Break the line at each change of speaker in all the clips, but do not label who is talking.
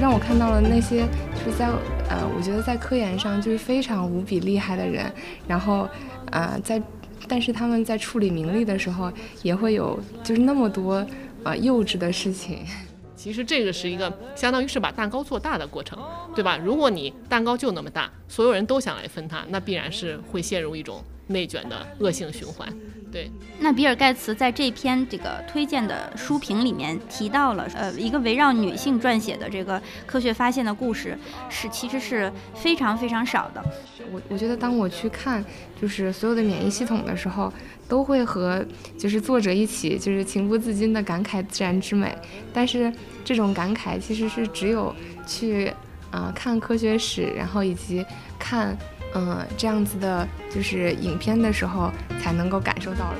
让我看到了那些就是在呃，我觉得在科研上就是非常无比厉害的人，然后呃，在但是他们在处理名利的时候也会有就是那么多呃幼稚的事情。
其实这个是一个相当于是把蛋糕做大的过程，对吧？如果你蛋糕就那么大，所有人都想来分它，那必然是会陷入一种内卷的恶性循环。对，
那比尔盖茨在这篇这个推荐的书评里面提到了，呃，一个围绕女性撰写的这个科学发现的故事，是其实是非常非常少的。
我我觉得当我去看就是所有的免疫系统的时候，都会和就是作者一起就是情不自禁的感慨自然之美。但是这种感慨其实是只有去啊看科学史，然后以及看。嗯，这样子的，就是影片的时候才能够感受到的。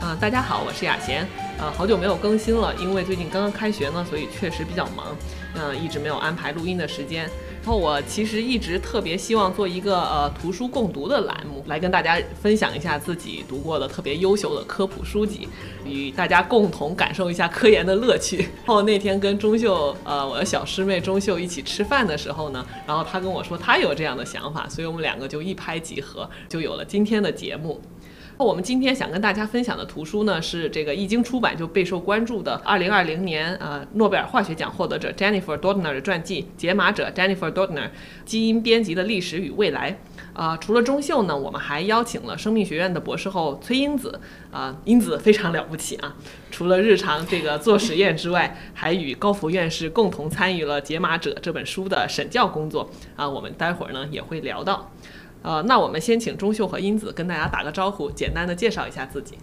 啊，大家好，我是雅贤。呃，好久没有更新了，因为最近刚刚开学呢，所以确实比较忙，嗯，一直没有安排录音的时间。然后我其实一直特别希望做一个呃图书共读的栏目，来跟大家分享一下自己读过的特别优秀的科普书籍，与大家共同感受一下科研的乐趣。然后那天跟钟秀，呃，我的小师妹钟秀一起吃饭的时候呢，然后她跟我说她有这样的想法，所以我们两个就一拍即合，就有了今天的节目。我们今天想跟大家分享的图书呢，是这个一经出版就备受关注的2020年呃诺贝尔化学奖获得者 Jennifer Doudna 的传记《解码者 Jennifer Doudna：基因编辑的历史与未来》。啊，除了钟秀呢，我们还邀请了生命学院的博士后崔英子。啊，英子非常了不起啊！除了日常这个做实验之外，还与高福院士共同参与了《解码者》这本书的审教工作。啊，我们待会儿呢也会聊到。呃，那我们先请钟秀和英子跟大家打个招呼，简单的介绍一下自己。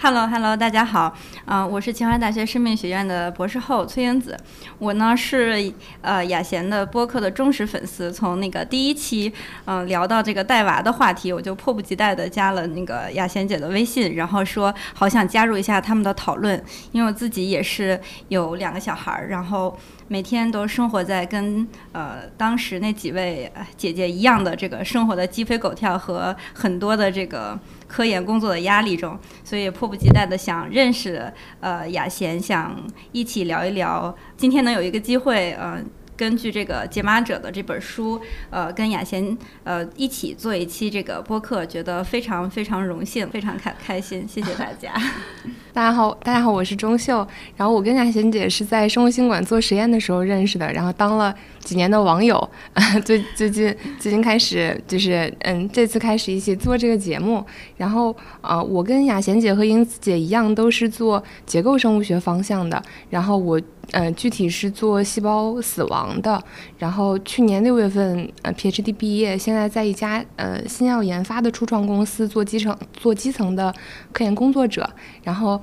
Hello，Hello，大家好，啊，我是清华大学生命学院的博士后崔英子，我呢是呃雅贤的播客的忠实粉丝，从那个第一期嗯聊到这个带娃的话题，我就迫不及待的加了那个雅贤姐的微信，然后说好想加入一下他们的讨论，因为我自己也是有两个小孩儿，然后。每天都生活在跟呃当时那几位姐姐一样的这个生活的鸡飞狗跳和很多的这个科研工作的压力中，所以迫不及待的想认识呃雅贤，想一起聊一聊。今天能有一个机会，呃。根据这个《解码者》的这本书，呃，跟雅贤呃一起做一期这个播客，觉得非常非常荣幸，非常开开心，谢谢大家。
大家好，大家好，我是钟秀。然后我跟雅贤姐是在生物新馆做实验的时候认识的，然后当了几年的网友。最最近最近开始就是嗯，这次开始一起做这个节目。然后呃，我跟雅贤姐和英子姐一样，都是做结构生物学方向的。然后我。嗯，具体是做细胞死亡的，然后去年六月份呃 PhD 毕业，现在在一家呃新药研发的初创公司做基层做基层的科研工作者，然后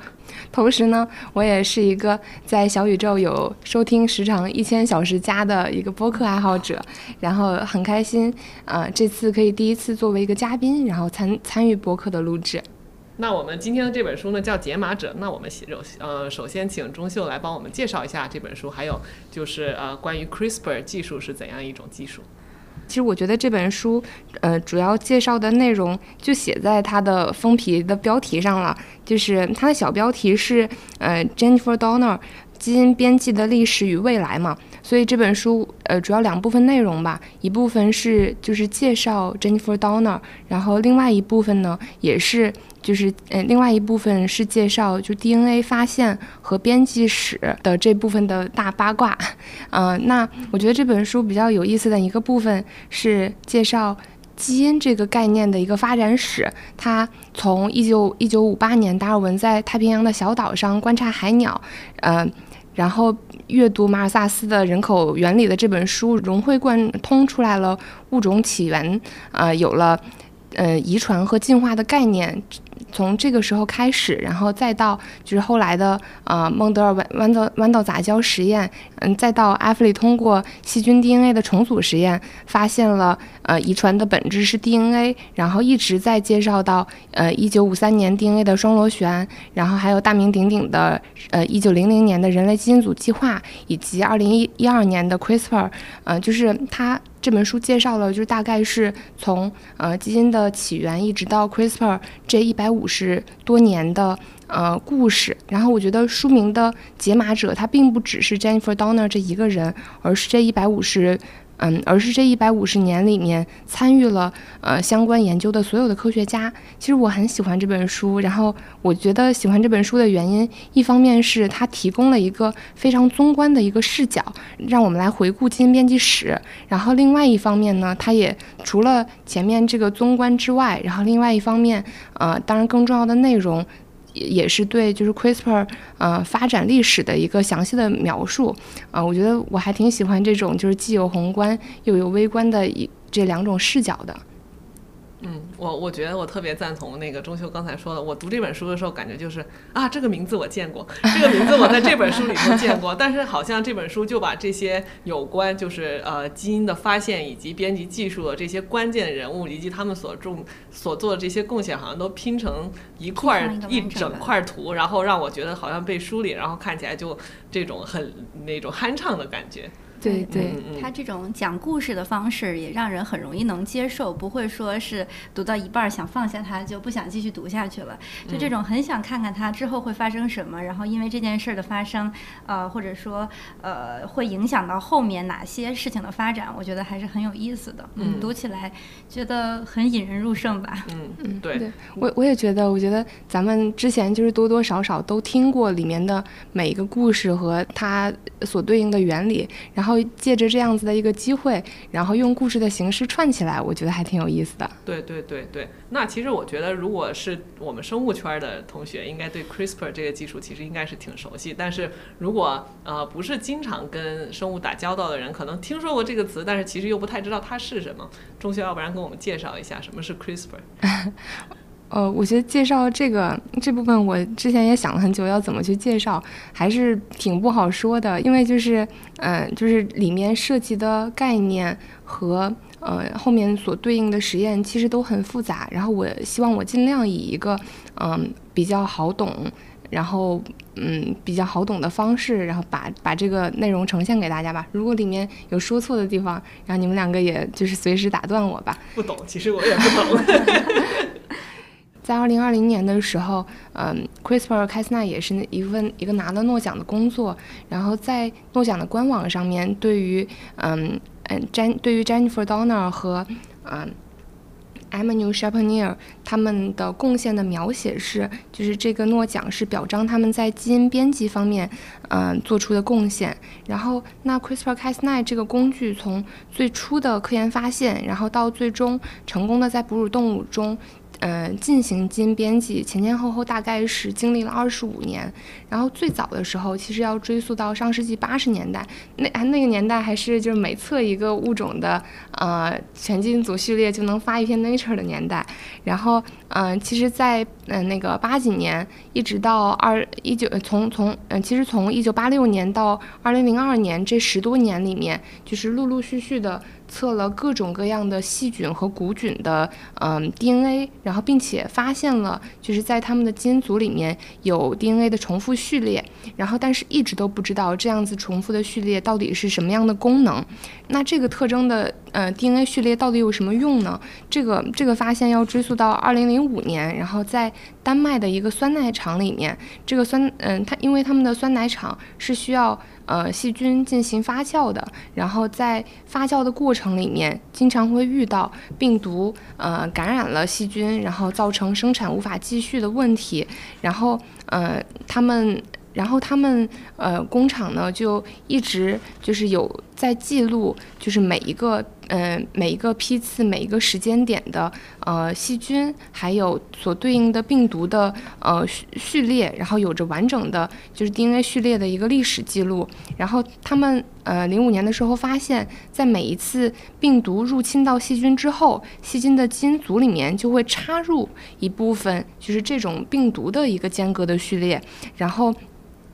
同时呢，我也是一个在小宇宙有收听时长一千小时加的一个播客爱好者，然后很开心啊，这次可以第一次作为一个嘉宾，然后参参与播客的录制。
那我们今天的这本书呢叫《解码者》。那我们首呃首先请钟秀来帮我们介绍一下这本书，还有就是呃关于 CRISPR 技术是怎样一种技术。
其实我觉得这本书呃主要介绍的内容就写在它的封皮的标题上了，就是它的小标题是呃 Jennifer Donner 基因编辑的历史与未来嘛。所以这本书呃主要两部分内容吧，一部分是就是介绍 Jennifer Donner，然后另外一部分呢也是。就是呃，另外一部分是介绍就 DNA 发现和编辑史的这部分的大八卦，嗯，那我觉得这本书比较有意思的一个部分是介绍基因这个概念的一个发展史。它从一九一九五八年达尔文在太平洋的小岛上观察海鸟，嗯，然后阅读马尔萨斯的人口原理的这本书，融会贯通出来了物种起源，呃，有了。呃，遗传和进化的概念，从这个时候开始，然后再到就是后来的呃孟德尔弯弯道弯道杂交实验，嗯，再到阿弗里通过细菌 DNA 的重组实验，发现了呃遗传的本质是 DNA，然后一直在介绍到呃一九五三年 DNA 的双螺旋，然后还有大名鼎鼎的呃一九零零年的人类基因组计划，以及二零一一二年的 CRISPR，呃，就是它。这本书介绍了，就是大概是从呃基因的起源一直到 CRISPR 这一百五十多年的呃故事。然后我觉得书名的解码者，他并不只是 Jennifer Donner 这一个人，而是这一百五十。嗯，而是这一百五十年里面参与了呃相关研究的所有的科学家。其实我很喜欢这本书，然后我觉得喜欢这本书的原因，一方面是它提供了一个非常综观的一个视角，让我们来回顾基因编辑史。然后另外一方面呢，它也除了前面这个综观之外，然后另外一方面，呃，当然更重要的内容。也是对，就是 CRISPR 呃发展历史的一个详细的描述啊，我觉得我还挺喜欢这种就是既有宏观又有微观的一这两种视角的。
嗯，我我觉得我特别赞同那个钟秀刚才说的。我读这本书的时候，感觉就是啊，这个名字我见过，这个名字我在这本书里头见过。但是好像这本书就把这些有关就是呃基因的发现以及编辑技术的这些关键人物以及他们所重所做的这些贡献，好像都拼成一块儿一整块图，然后让我觉得好像被梳理，然后看起来就这种很那种酣畅的感觉。
对对，
他这种讲故事的方式也让人很容易能接受，不会说是读到一半想放下它就不想继续读下去了。就这种很想看看它之后会发生什么，然后因为这件事的发生，呃，或者说呃会影响到后面哪些事情的发展，我觉得还是很有意思的。嗯，读起来觉得很引人入胜吧。
嗯嗯，对，
我我也觉得，我觉得咱们之前就是多多少少都听过里面的每一个故事和它所对应的原理，然后。借着这样子的一个机会，然后用故事的形式串起来，我觉得还挺有意思的。
对对对对，那其实我觉得，如果是我们生物圈的同学，应该对 CRISPR 这个技术其实应该是挺熟悉。但是如果呃不是经常跟生物打交道的人，可能听说过这个词，但是其实又不太知道它是什么。钟学，要不然跟我们介绍一下什么是 CRISPR？
呃，我觉得介绍这个这部分，我之前也想了很久，要怎么去介绍，还是挺不好说的，因为就是，嗯，就是里面涉及的概念和呃后面所对应的实验其实都很复杂，然后我希望我尽量以一个嗯比较好懂，然后嗯比较好懂的方式，然后把把这个内容呈现给大家吧。如果里面有说错的地方，然后你们两个也就是随时打断我吧。
不懂，其实我也不懂。
在二零二零年的时候，嗯，CRISPR 开斯纳也是一份一个拿了诺奖的工作。然后在诺奖的官网上面，对于嗯嗯詹对于 Jennifer Donner 和嗯 Emmanuel Chapanier 他们的贡献的描写是，就是这个诺奖是表彰他们在基因编辑方面嗯做出的贡献。然后那 CRISPR Cas9 这个工具从最初的科研发现，然后到最终成功的在哺乳动物中。呃，进行基因编辑前前后后大概是经历了二十五年，然后最早的时候其实要追溯到上世纪八十年代，那那个年代还是就是每测一个物种的呃全基因组序列就能发一篇 Nature 的年代，然后嗯，其实，在嗯那个八几年一直到二一九从从嗯其实从一九八六年到二零零二年这十多年里面，就是陆陆续续的。测了各种各样的细菌和古菌的嗯 DNA，然后并且发现了就是在他们的基因组里面有 DNA 的重复序列，然后但是一直都不知道这样子重复的序列到底是什么样的功能。那这个特征的呃 DNA 序列到底有什么用呢？这个这个发现要追溯到二零零五年，然后在丹麦的一个酸奶厂里面，这个酸嗯它因为他们的酸奶厂是需要。呃，细菌进行发酵的，然后在发酵的过程里面，经常会遇到病毒呃感染了细菌，然后造成生产无法继续的问题，然后呃他们，然后他们呃工厂呢就一直就是有在记录，就是每一个嗯，每一个批次、每一个时间点的呃细菌，还有所对应的病毒的呃序序列，然后有着完整的就是 DNA 序列的一个历史记录。然后他们呃零五年的时候发现，在每一次病毒入侵到细菌之后，细菌的基因组里面就会插入一部分就是这种病毒的一个间隔的序列，然后。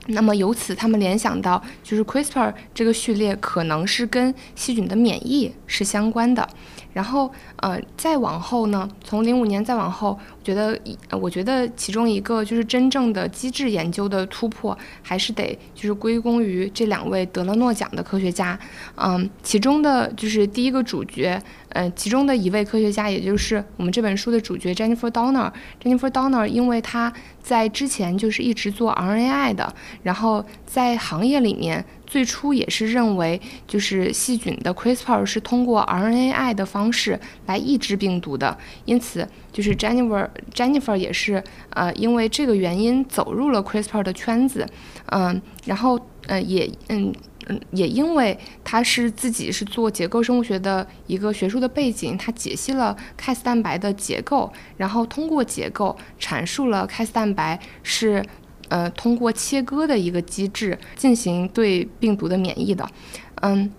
那么由此，他们联想到，就是 CRISPR 这个序列可能是跟细菌的免疫是相关的。然后，呃，再往后呢，从零五年再往后，我觉得一，我觉得其中一个就是真正的机制研究的突破，还是得就是归功于这两位得了诺奖的科学家。嗯，其中的就是第一个主角，呃，其中的一位科学家，也就是我们这本书的主角 Jennifer Doudna。Jennifer Doudna，因为他在之前就是一直做 RNAi 的，然后在行业里面。最初也是认为，就是细菌的 CRISPR 是通过 RNAi 的方式来抑制病毒的，因此就是 Jennifer Jennifer 也是呃因为这个原因走入了 CRISPR 的圈子，嗯，然后呃也嗯嗯也因为他是自己是做结构生物学的一个学术的背景，他解析了 Cas 蛋白的结构，然后通过结构阐述了 Cas 蛋白是。呃，通过切割的一个机制进行对病毒的免疫的，嗯，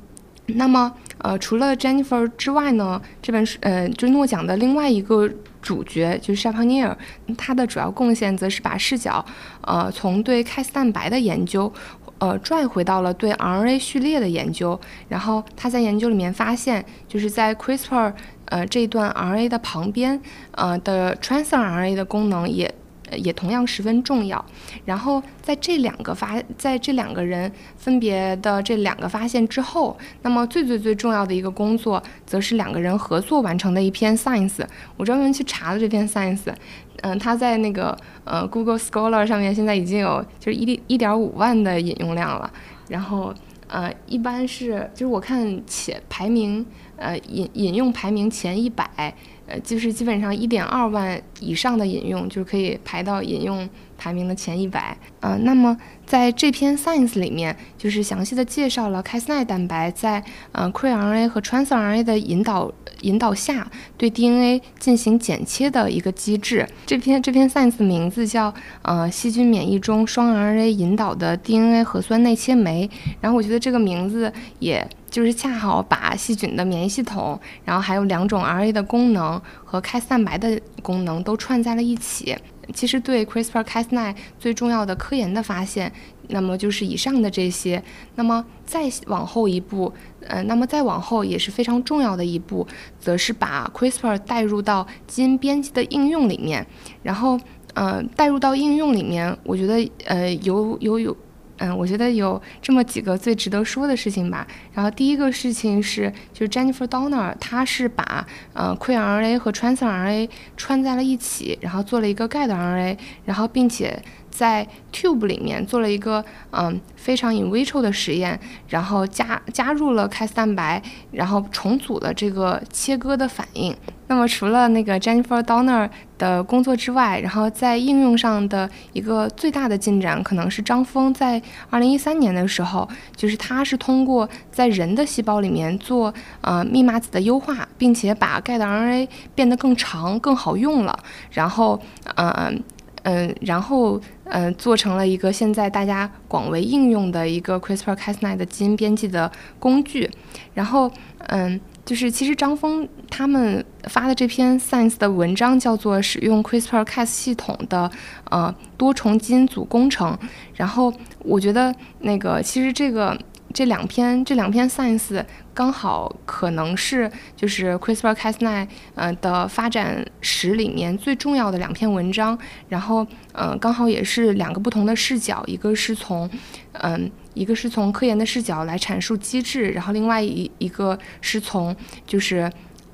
那么呃，除了 Jennifer 之外呢，这本书呃，就诺奖的另外一个主角就是 s h a p a n i e r 他的主要贡献则是把视角呃从对 Cas 蛋白的研究呃拽回到了对 RNA 序列的研究，然后他在研究里面发现，就是在 CRISPR 呃这段 RNA 的旁边呃的 transRNA 的功能也。也同样十分重要。然后在这两个发，在这两个人分别的这两个发现之后，那么最最最重要的一个工作，则是两个人合作完成的一篇 Science。我专门去查了这篇 Science，嗯，它在那个呃 Google Scholar 上面现在已经有就是一一点五万的引用量了。然后呃，一般是就是我看且排名呃引引用排名前一百。就是基本上一点二万以上的引用，就是可以排到引用排名的前一百。呃，那么在这篇 Science 里面，就是详细的介绍了 Cas9 蛋白在呃 cRNA 和 transRNA 的引导引导下，对 DNA 进行剪切的一个机制。这篇这篇 Science 的名字叫呃细菌免疫中双 RNA 引导的 DNA 核酸内切酶。然后我觉得这个名字也。就是恰好把细菌的免疫系统，然后还有两种 R A 的功能和 Cas 蛋白的功能都串在了一起。其实对 CRISPR-Cas9 最重要的科研的发现，那么就是以上的这些。那么再往后一步，呃，那么再往后也是非常重要的一步，则是把 CRISPR 带入到基因编辑的应用里面。然后，呃，带入到应用里面，我觉得，呃，有有有。嗯，我觉得有这么几个最值得说的事情吧。然后第一个事情是，就是 Jennifer Donner，她是把呃 cRNA 和 transRNA 穿在了一起，然后做了一个 guide RNA，然后并且。在 tube 里面做了一个嗯非常 in vitro 的实验，然后加加入了 Cas 蛋白，然后重组了这个切割的反应。那么除了那个 Jennifer Donner 的工作之外，然后在应用上的一个最大的进展，可能是张峰在2013年的时候，就是他是通过在人的细胞里面做呃密码子的优化，并且把 guide RNA 变得更长、更好用了，然后嗯。嗯，然后嗯，做成了一个现在大家广为应用的一个 CRISPR-Cas9 的基因编辑的工具。然后嗯，就是其实张峰他们发的这篇 Science 的文章叫做《使用 CRISPR-Cas 系统的呃多重基因组工程》。然后我觉得那个其实这个。这两篇这两篇 Science 刚好可能是就是 CRISPR-Cas9 呃的发展史里面最重要的两篇文章，然后呃刚好也是两个不同的视角，一个是从嗯一个是从科研的视角来阐述机制，然后另外一一个是从就是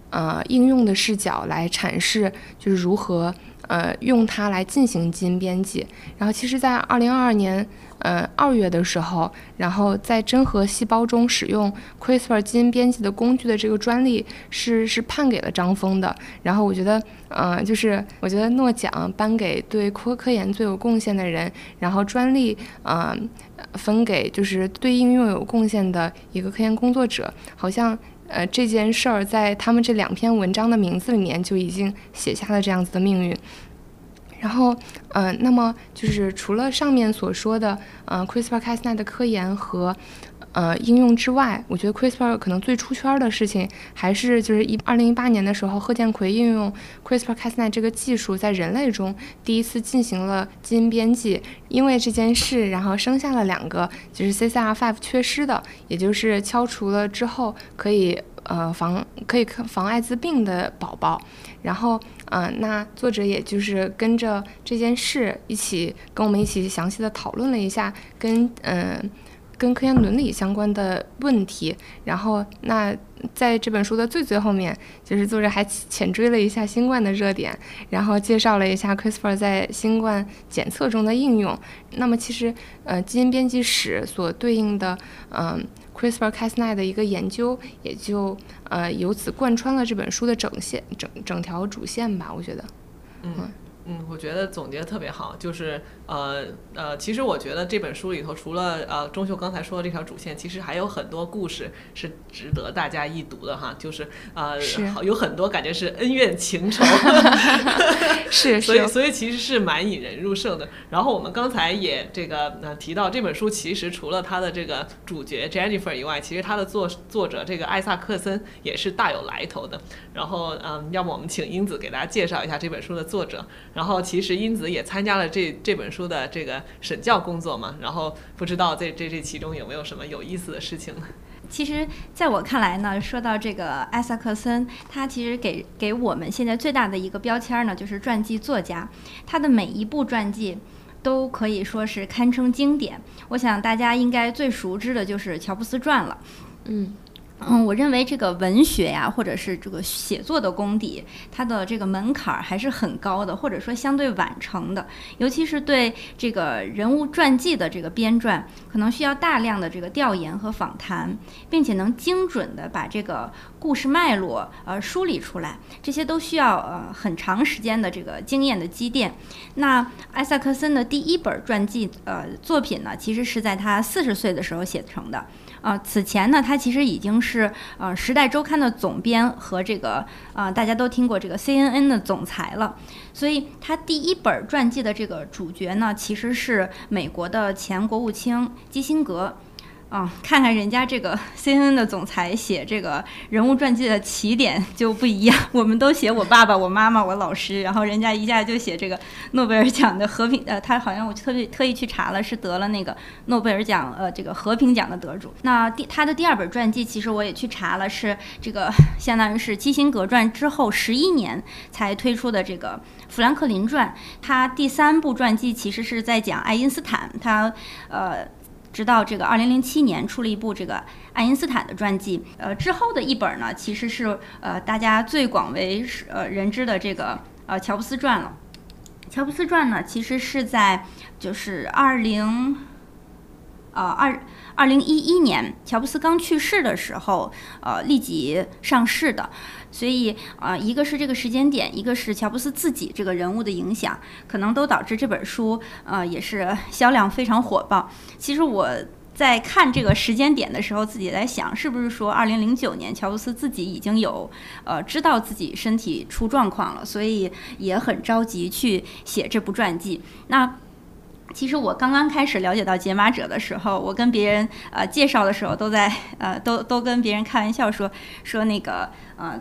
呃应用的视角来阐释就是如何呃用它来进行基因编辑，然后其实在二零二二年。呃，二月的时候，然后在真核细胞中使用 CRISPR 基因编辑的工具的这个专利是是判给了张峰的。然后我觉得，嗯，就是我觉得诺奖颁给对科科研最有贡献的人，然后专利，嗯，分给就是对应用有贡献的一个科研工作者，好像。呃这件事儿在他们这两篇文章的名字里面就已经写下了这样子的命运。然后，呃，那么就是除了上面所说的，呃，CRISPR-Cas9 的科研和呃应用之外，我觉得 CRISPR 可能最出圈的事情，还是就是一二零一八年的时候，贺建奎应用 CRISPR-Cas9 这个技术在人类中第一次进行了基因编辑，因为这件事，然后生下了两个就是 CCR5 缺失的，也就是敲除了之后可以呃防可以防艾滋病的宝宝，然后。嗯，那作者也就是跟着这件事一起跟我们一起详细的讨论了一下跟嗯跟科研伦理相关的问题，然后那在这本书的最最后面，就是作者还浅追了一下新冠的热点，然后介绍了一下 CRISPR 在新冠检测中的应用。那么其实呃基因编辑史所对应的嗯。CRISPR-Cas9 的一个研究，也就呃由此贯穿了这本书的整线整整条主线吧，我觉得，
嗯。嗯，我觉得总结的特别好，就是呃呃，其实我觉得这本书里头除了呃钟秀刚才说的这条主线，其实还有很多故事是值得大家一读的哈，就是呃有很多感觉是恩怨情仇，
是，
所以所以其实是蛮引人入胜的。然后我们刚才也这个呃提到这本书，其实除了它的这个主角 Jennifer 以外，其实它的作作者这个艾萨克森也是大有来头的。然后嗯，要么我们请英子给大家介绍一下这本书的作者。然后其实英子也参加了这这本书的这个审校工作嘛，然后不知道这这这其中有没有什么有意思的事情呢？
其实，在我看来呢，说到这个艾萨克森，他其实给给我们现在最大的一个标签呢，就是传记作家。他的每一部传记都可以说是堪称经典。我想大家应该最熟知的就是乔布斯传了。嗯。嗯，我认为这个文学呀，或者是这个写作的功底，它的这个门槛还是很高的，或者说相对晚成的。尤其是对这个人物传记的这个编撰，可能需要大量的这个调研和访谈，并且能精准的把这个故事脉络呃梳理出来，这些都需要呃很长时间的这个经验的积淀。那艾萨克森的第一本传记呃作品呢，其实是在他四十岁的时候写成的。啊，此前呢，他其实已经是呃《时代周刊》的总编和这个啊，大家都听过这个 CNN 的总裁了。所以，他第一本传记的这个主角呢，其实是美国的前国务卿基辛格。啊，看看人家这个 CNN 的总裁写这个人物传记的起点就不一样。我们都写我爸爸、我妈妈、我老师，然后人家一下就写这个诺贝尔奖的和平。呃，他好像我特别特意去查了，是得了那个诺贝尔奖呃这个和平奖的得主。那第他的第二本传记，其实我也去查了，是这个相当于是基辛格传之后十一年才推出的这个富兰克林传。他第三部传记其实是在讲爱因斯坦，他呃。直到这个二零零七年出了一部这个爱因斯坦的传记，呃，之后的一本呢，其实是呃大家最广为呃人知的这个呃乔布斯传了。乔布斯传呢，其实是在就是二零呃二二零一一年乔布斯刚去世的时候，呃立即上市的。所以啊，一个是这个时间点，一个是乔布斯自己这个人物的影响，可能都导致这本书呃也是销量非常火爆。其实我在看这个时间点的时候，自己在想，是不是说二零零九年乔布斯自己已经有呃知道自己身体出状况了，所以也很着急去写这部传记。那其实我刚刚开始了解到解码者的时候，我跟别人呃介绍的时候，都在呃都都跟别人开玩笑说说那个呃。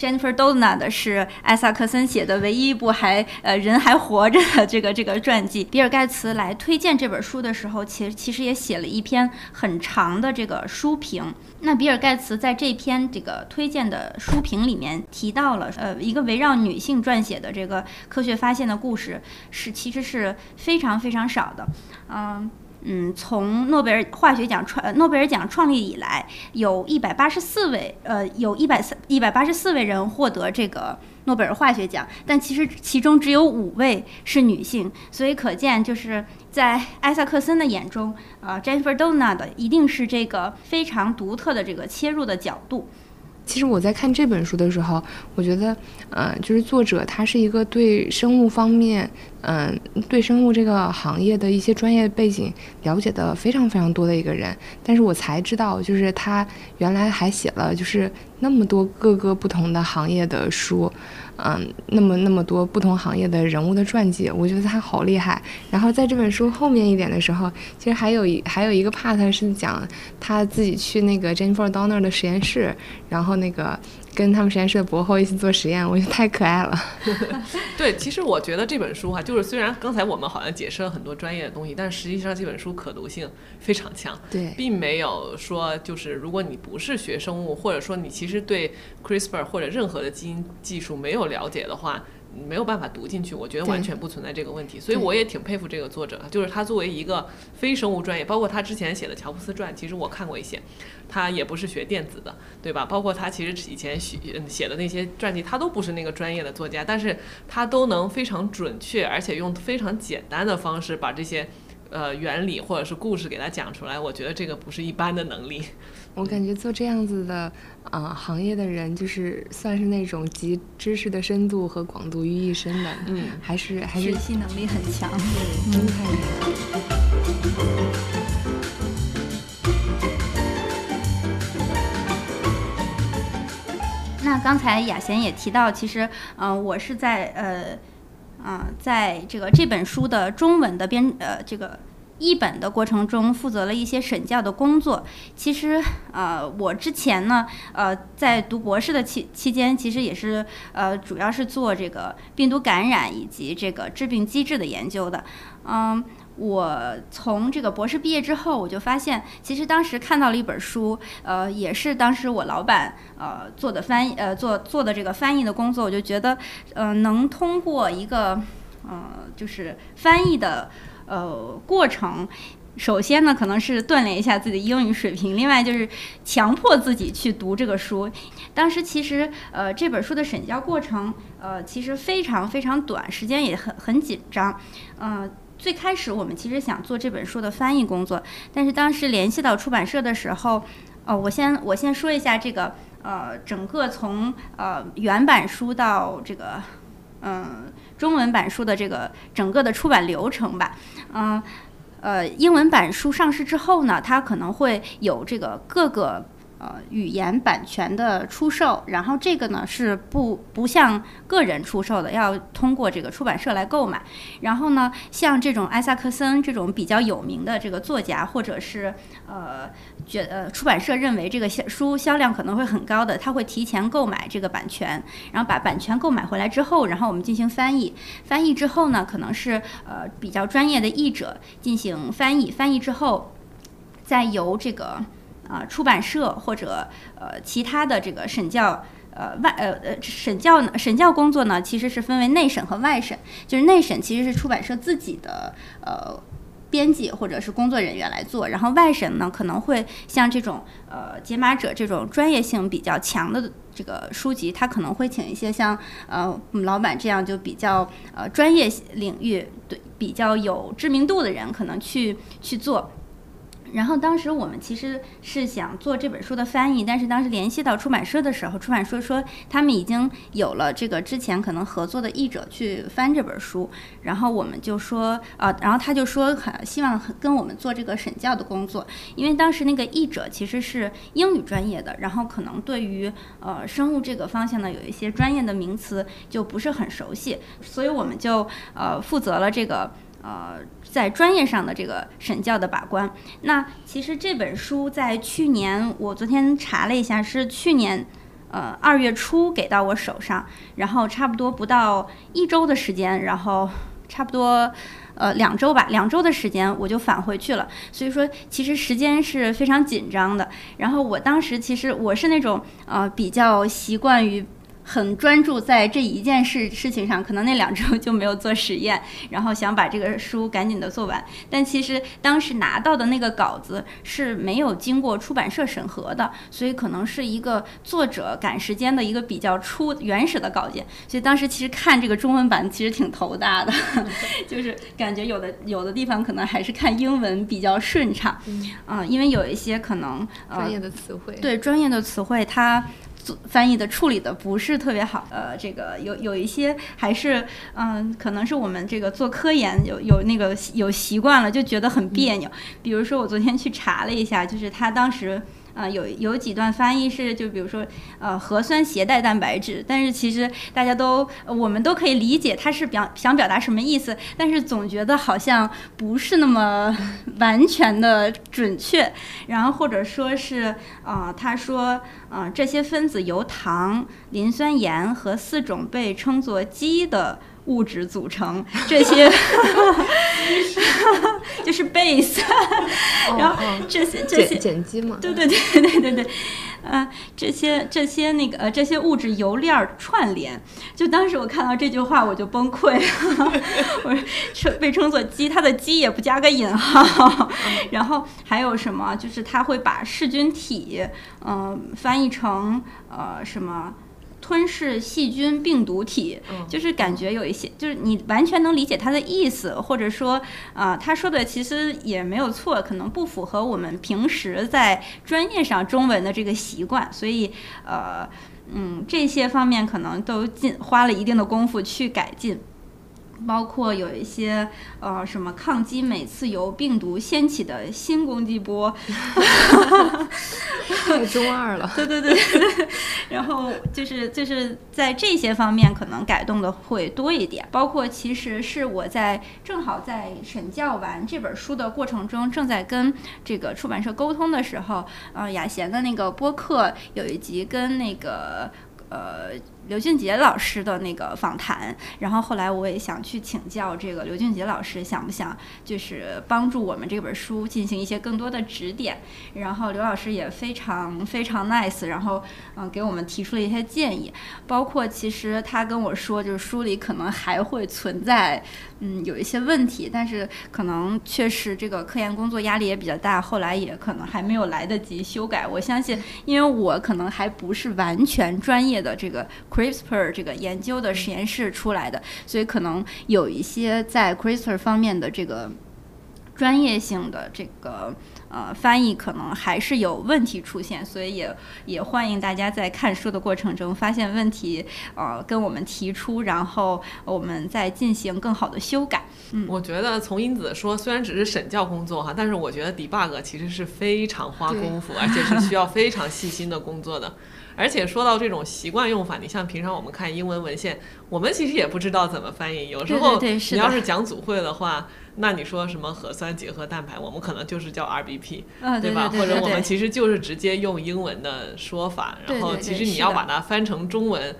Jennifer Doudna 的是艾萨克森写的唯一一部还呃人还活着的这个这个传记。比尔盖茨来推荐这本书的时候，其实其实也写了一篇很长的这个书评。那比尔盖茨在这篇这个推荐的书评里面提到了，呃，一个围绕女性撰写的这个科学发现的故事是其实是非常非常少的，嗯。嗯，从诺贝尔化学奖创诺贝尔奖创立以来，有一百八十四位，呃，有一百三一百八十四位人获得这个诺贝尔化学奖，但其实其中只有五位是女性，所以可见就是在艾萨克森的眼中，呃，Jennifer Doudna 的一定是这个非常独特的这个切入的角度。
其实我在看这本书的时候，我觉得，呃，就是作者他是一个对生物方面嗯，对生物这个行业的一些专业背景了解的非常非常多的一个人，但是我才知道，就是他原来还写了就是那么多各个不同的行业的书，嗯，那么那么多不同行业的人物的传记，我觉得他好厉害。然后在这本书后面一点的时候，其实还有一还有一个 part 是讲他自己去那个 Jennifer Donner 的实验室，然后那个。跟他们实验室的博后一起做实验，我觉得太可爱了。
对，其实我觉得这本书哈，就是虽然刚才我们好像解释了很多专业的东西，但实际上这本书可读性非常强。
对，
并没有说就是如果你不是学生物，或者说你其实对 CRISPR 或者任何的基因技术没有了解的话。没有办法读进去，我觉得完全不存在这个问题，所以我也挺佩服这个作者，就是他作为一个非生物专业，包括他之前写的乔布斯传，其实我看过一些，他也不是学电子的，对吧？包括他其实以前写写的那些传记，他都不是那个专业的作家，但是他都能非常准确，而且用非常简单的方式把这些呃原理或者是故事给他讲出来，我觉得这个不是一般的能力。
我感觉做这样子的，啊，行业的人就是算是那种集知识的深度和广度于一身的，
嗯，
还是还是
学习能力很强，
对，真太厉害。
那刚才雅贤也提到，其实，嗯，我是在呃，啊，在这个这本书的中文的编，呃，这个。译本的过程中，负责了一些审教的工作。其实，呃，我之前呢，呃，在读博士的期期间，其实也是，呃，主要是做这个病毒感染以及这个致病机制的研究的。嗯，我从这个博士毕业之后，我就发现，其实当时看到了一本书，呃，也是当时我老板呃做的翻译，呃，做做的这个翻译的工作，我就觉得，呃，能通过一个，呃，就是翻译的。呃，过程首先呢，可能是锻炼一下自己的英语水平，另外就是强迫自己去读这个书。当时其实呃，这本书的审校过程呃，其实非常非常短，时间也很很紧张。嗯，最开始我们其实想做这本书的翻译工作，但是当时联系到出版社的时候，呃，我先我先说一下这个呃，整个从呃原版书到这个嗯。中文版书的这个整个的出版流程吧，嗯，呃，英文版书上市之后呢，它可能会有这个各个。呃，语言版权的出售，然后这个呢是不不像个人出售的，要通过这个出版社来购买。然后呢，像这种艾萨克森这种比较有名的这个作家，或者是呃觉呃出版社认为这个书销量可能会很高的，他会提前购买这个版权，然后把版权购买回来之后，然后我们进行翻译。翻译之后呢，可能是呃比较专业的译者进行翻译，翻译之后再由这个。啊，出版社或者呃其他的这个审教呃外呃呃审教呢审教工作呢，其实是分为内审和外审。就是内审其实是出版社自己的呃编辑或者是工作人员来做，然后外审呢可能会像这种呃解码者这种专业性比较强的这个书籍，他可能会请一些像呃老板这样就比较呃专业领域对比较有知名度的人可能去去做。然后当时我们其实是想做这本书的翻译，但是当时联系到出版社的时候，出版社说他们已经有了这个之前可能合作的译者去翻这本书，然后我们就说啊，然后他就说很希望跟我们做这个审教的工作，因为当时那个译者其实是英语专业的，然后可能对于呃生物这个方向呢有一些专业的名词就不是很熟悉，所以我们就呃负责了这个呃。在专业上的这个审教的把关，那其实这本书在去年，我昨天查了一下，是去年，呃二月初给到我手上，然后差不多不到一周的时间，然后差不多呃两周吧，两周的时间我就返回去了，所以说其实时间是非常紧张的。然后我当时其实我是那种呃比较习惯于。很专注在这一件事事情上，可能那两周就没有做实验，然后想把这个书赶紧的做完。但其实当时拿到的那个稿子是没有经过出版社审核的，所以可能是一个作者赶时间的一个比较初原始的稿件。所以当时其实看这个中文版其实挺头大的，就是感觉有的有的地方可能还是看英文比较顺畅，啊，因为有一些可能
专业的词汇，
对专业的词汇它。做翻译的处理的不是特别好，呃，这个有有一些还是嗯，可能是我们这个做科研有有那个有习惯了，就觉得很别扭。比如说我昨天去查了一下，就是他当时。啊，有有几段翻译是，就比如说，呃，核酸携带蛋白质，但是其实大家都，我们都可以理解他是表想表达什么意思，但是总觉得好像不是那么 完全的准确。然后或者说是，啊，他说，啊，这些分子由糖、磷酸盐和四种被称作基的。物质组成 这些，就是 base，然后这些这些
碱基嘛，
对对对对对对，呃，这些这些那个呃这些物质由链串联，就当时我看到这句话我就崩溃了，我称被称作鸡，它的鸡也不加个引号，然后还有什么？就是它会把噬菌体嗯翻译成呃什么。吞噬细菌病毒体，就是感觉有一些，就是你完全能理解他的意思，或者说，啊，他说的其实也没有错，可能不符合我们平时在专业上中文的这个习惯，所以，呃，嗯，这些方面可能都进花了一定的功夫去改进。包括有一些呃什么抗击每次由病毒掀起的新攻击波，
太 中二了。
对 对对，然后就是就是在这些方面可能改动的会多一点。包括其实是我在正好在审教完这本书的过程中，正在跟这个出版社沟通的时候，呃，雅贤的那个播客有一集跟那个呃。刘俊杰老师的那个访谈，然后后来我也想去请教这个刘俊杰老师，想不想就是帮助我们这本书进行一些更多的指点？然后刘老师也非常非常 nice，然后嗯给我们提出了一些建议，包括其实他跟我说，就是书里可能还会存在嗯有一些问题，但是可能确实这个科研工作压力也比较大，后来也可能还没有来得及修改。我相信，因为我可能还不是完全专业的这个。CRISPR 这个研究的实验室出来的，所以可能有一些在 CRISPR 方面的这个专业性的这个呃翻译，可能还是有问题出现，所以也也欢迎大家在看书的过程中发现问题，呃，跟我们提出，然后我们再进行更好的修改。嗯，
我觉得从英子说，虽然只是审教工作哈，但是我觉得 debug 其实是非常花功夫，而且是需要非常细心的工作的。而且说到这种习惯用法，你像平常我们看英文文献，我们其实也不知道怎么翻译。有时候你要是讲组会的话，那你说什么核酸结合蛋白，我们可能就是叫 RBP，
对
吧？或者我们其实就是直接用英文的说法，然后其实你要把它翻成中文，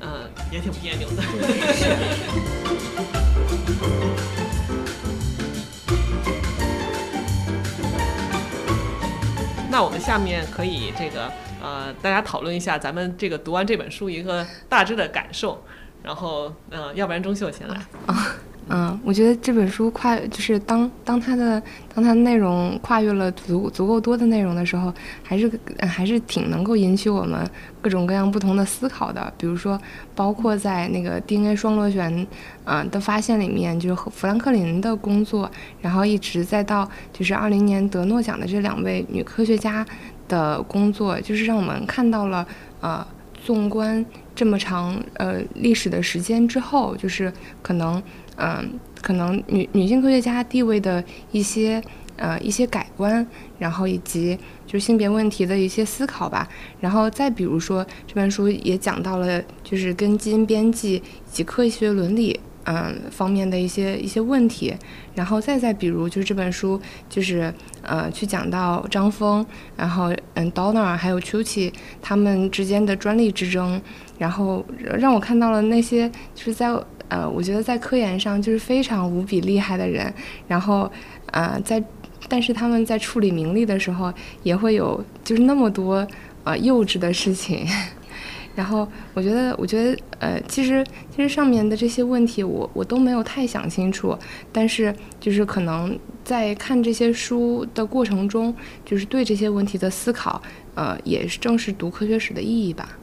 嗯，也挺别扭的。那我们下面可以这个。呃，大家讨论一下咱们这个读完这本书一个大致的感受，然后，嗯，要不然钟秀先来
啊，嗯，我觉得这本书跨就是当当它的当它的内容跨越了足足够多的内容的时候，还是还是挺能够引起我们各种各样不同的思考的。比如说，包括在那个 DNA 双螺旋啊的发现里面，就是和富兰克林的工作，然后一直再到就是二零年得诺奖的这两位女科学家。的工作就是让我们看到了，呃，纵观这么长呃历史的时间之后，就是可能，嗯，可能女女性科学家地位的一些呃一些改观，然后以及就是性别问题的一些思考吧。然后再比如说这本书也讲到了，就是跟基因编辑以及科学伦理。嗯，方面的一些一些问题，然后再再比如，就是这本书就是呃，去讲到张峰，然后嗯，Donner 还有 Chuchi 他们之间的专利之争，然后让我看到了那些就是在呃，我觉得在科研上就是非常无比厉害的人，然后呃，在但是他们在处理名利的时候也会有就是那么多呃幼稚的事情。然后我觉得，我觉得，呃，其实其实上面的这些问题，我我都没有太想清楚。但是就是可能在看这些书的过程中，就是对这些问题的思考，呃，也是正是读科学史的意义吧。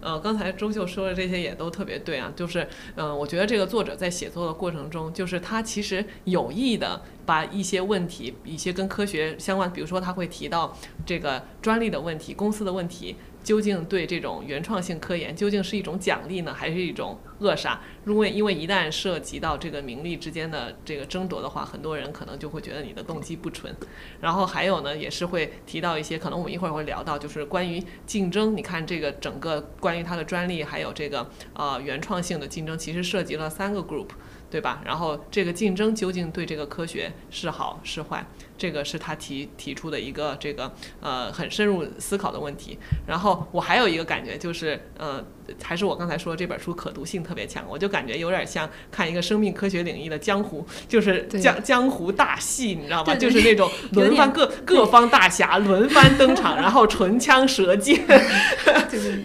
呃，刚才周秀说的这些也都特别对啊，就是，嗯，我觉得这个作者在写作的过程中，就是他其实有意的把一些问题，一些跟科学相关，比如说他会提到这个专利的问题、公司的问题。究竟对这种原创性科研究竟是一种奖励呢，还是一种扼杀？因为因为一旦涉及到这个名利之间的这个争夺的话，很多人可能就会觉得你的动机不纯。然后还有呢，也是会提到一些，可能我们一会儿会聊到，就是关于竞争。你看这个整个关于它的专利还有这个呃原创性的竞争，其实涉及了三个 group，对吧？然后这个竞争究竟对这个科学是好是坏？这个是他提提出的一个这个呃很深入思考的问题。然后我还有一个感觉就是，呃，还是我刚才说这本书可读性特别强，我就感觉有点像看一个生命科学领域的江湖，就是江江湖大戏，你知道吗？就是那种轮番各各方大侠轮番登场，然后唇枪舌剑，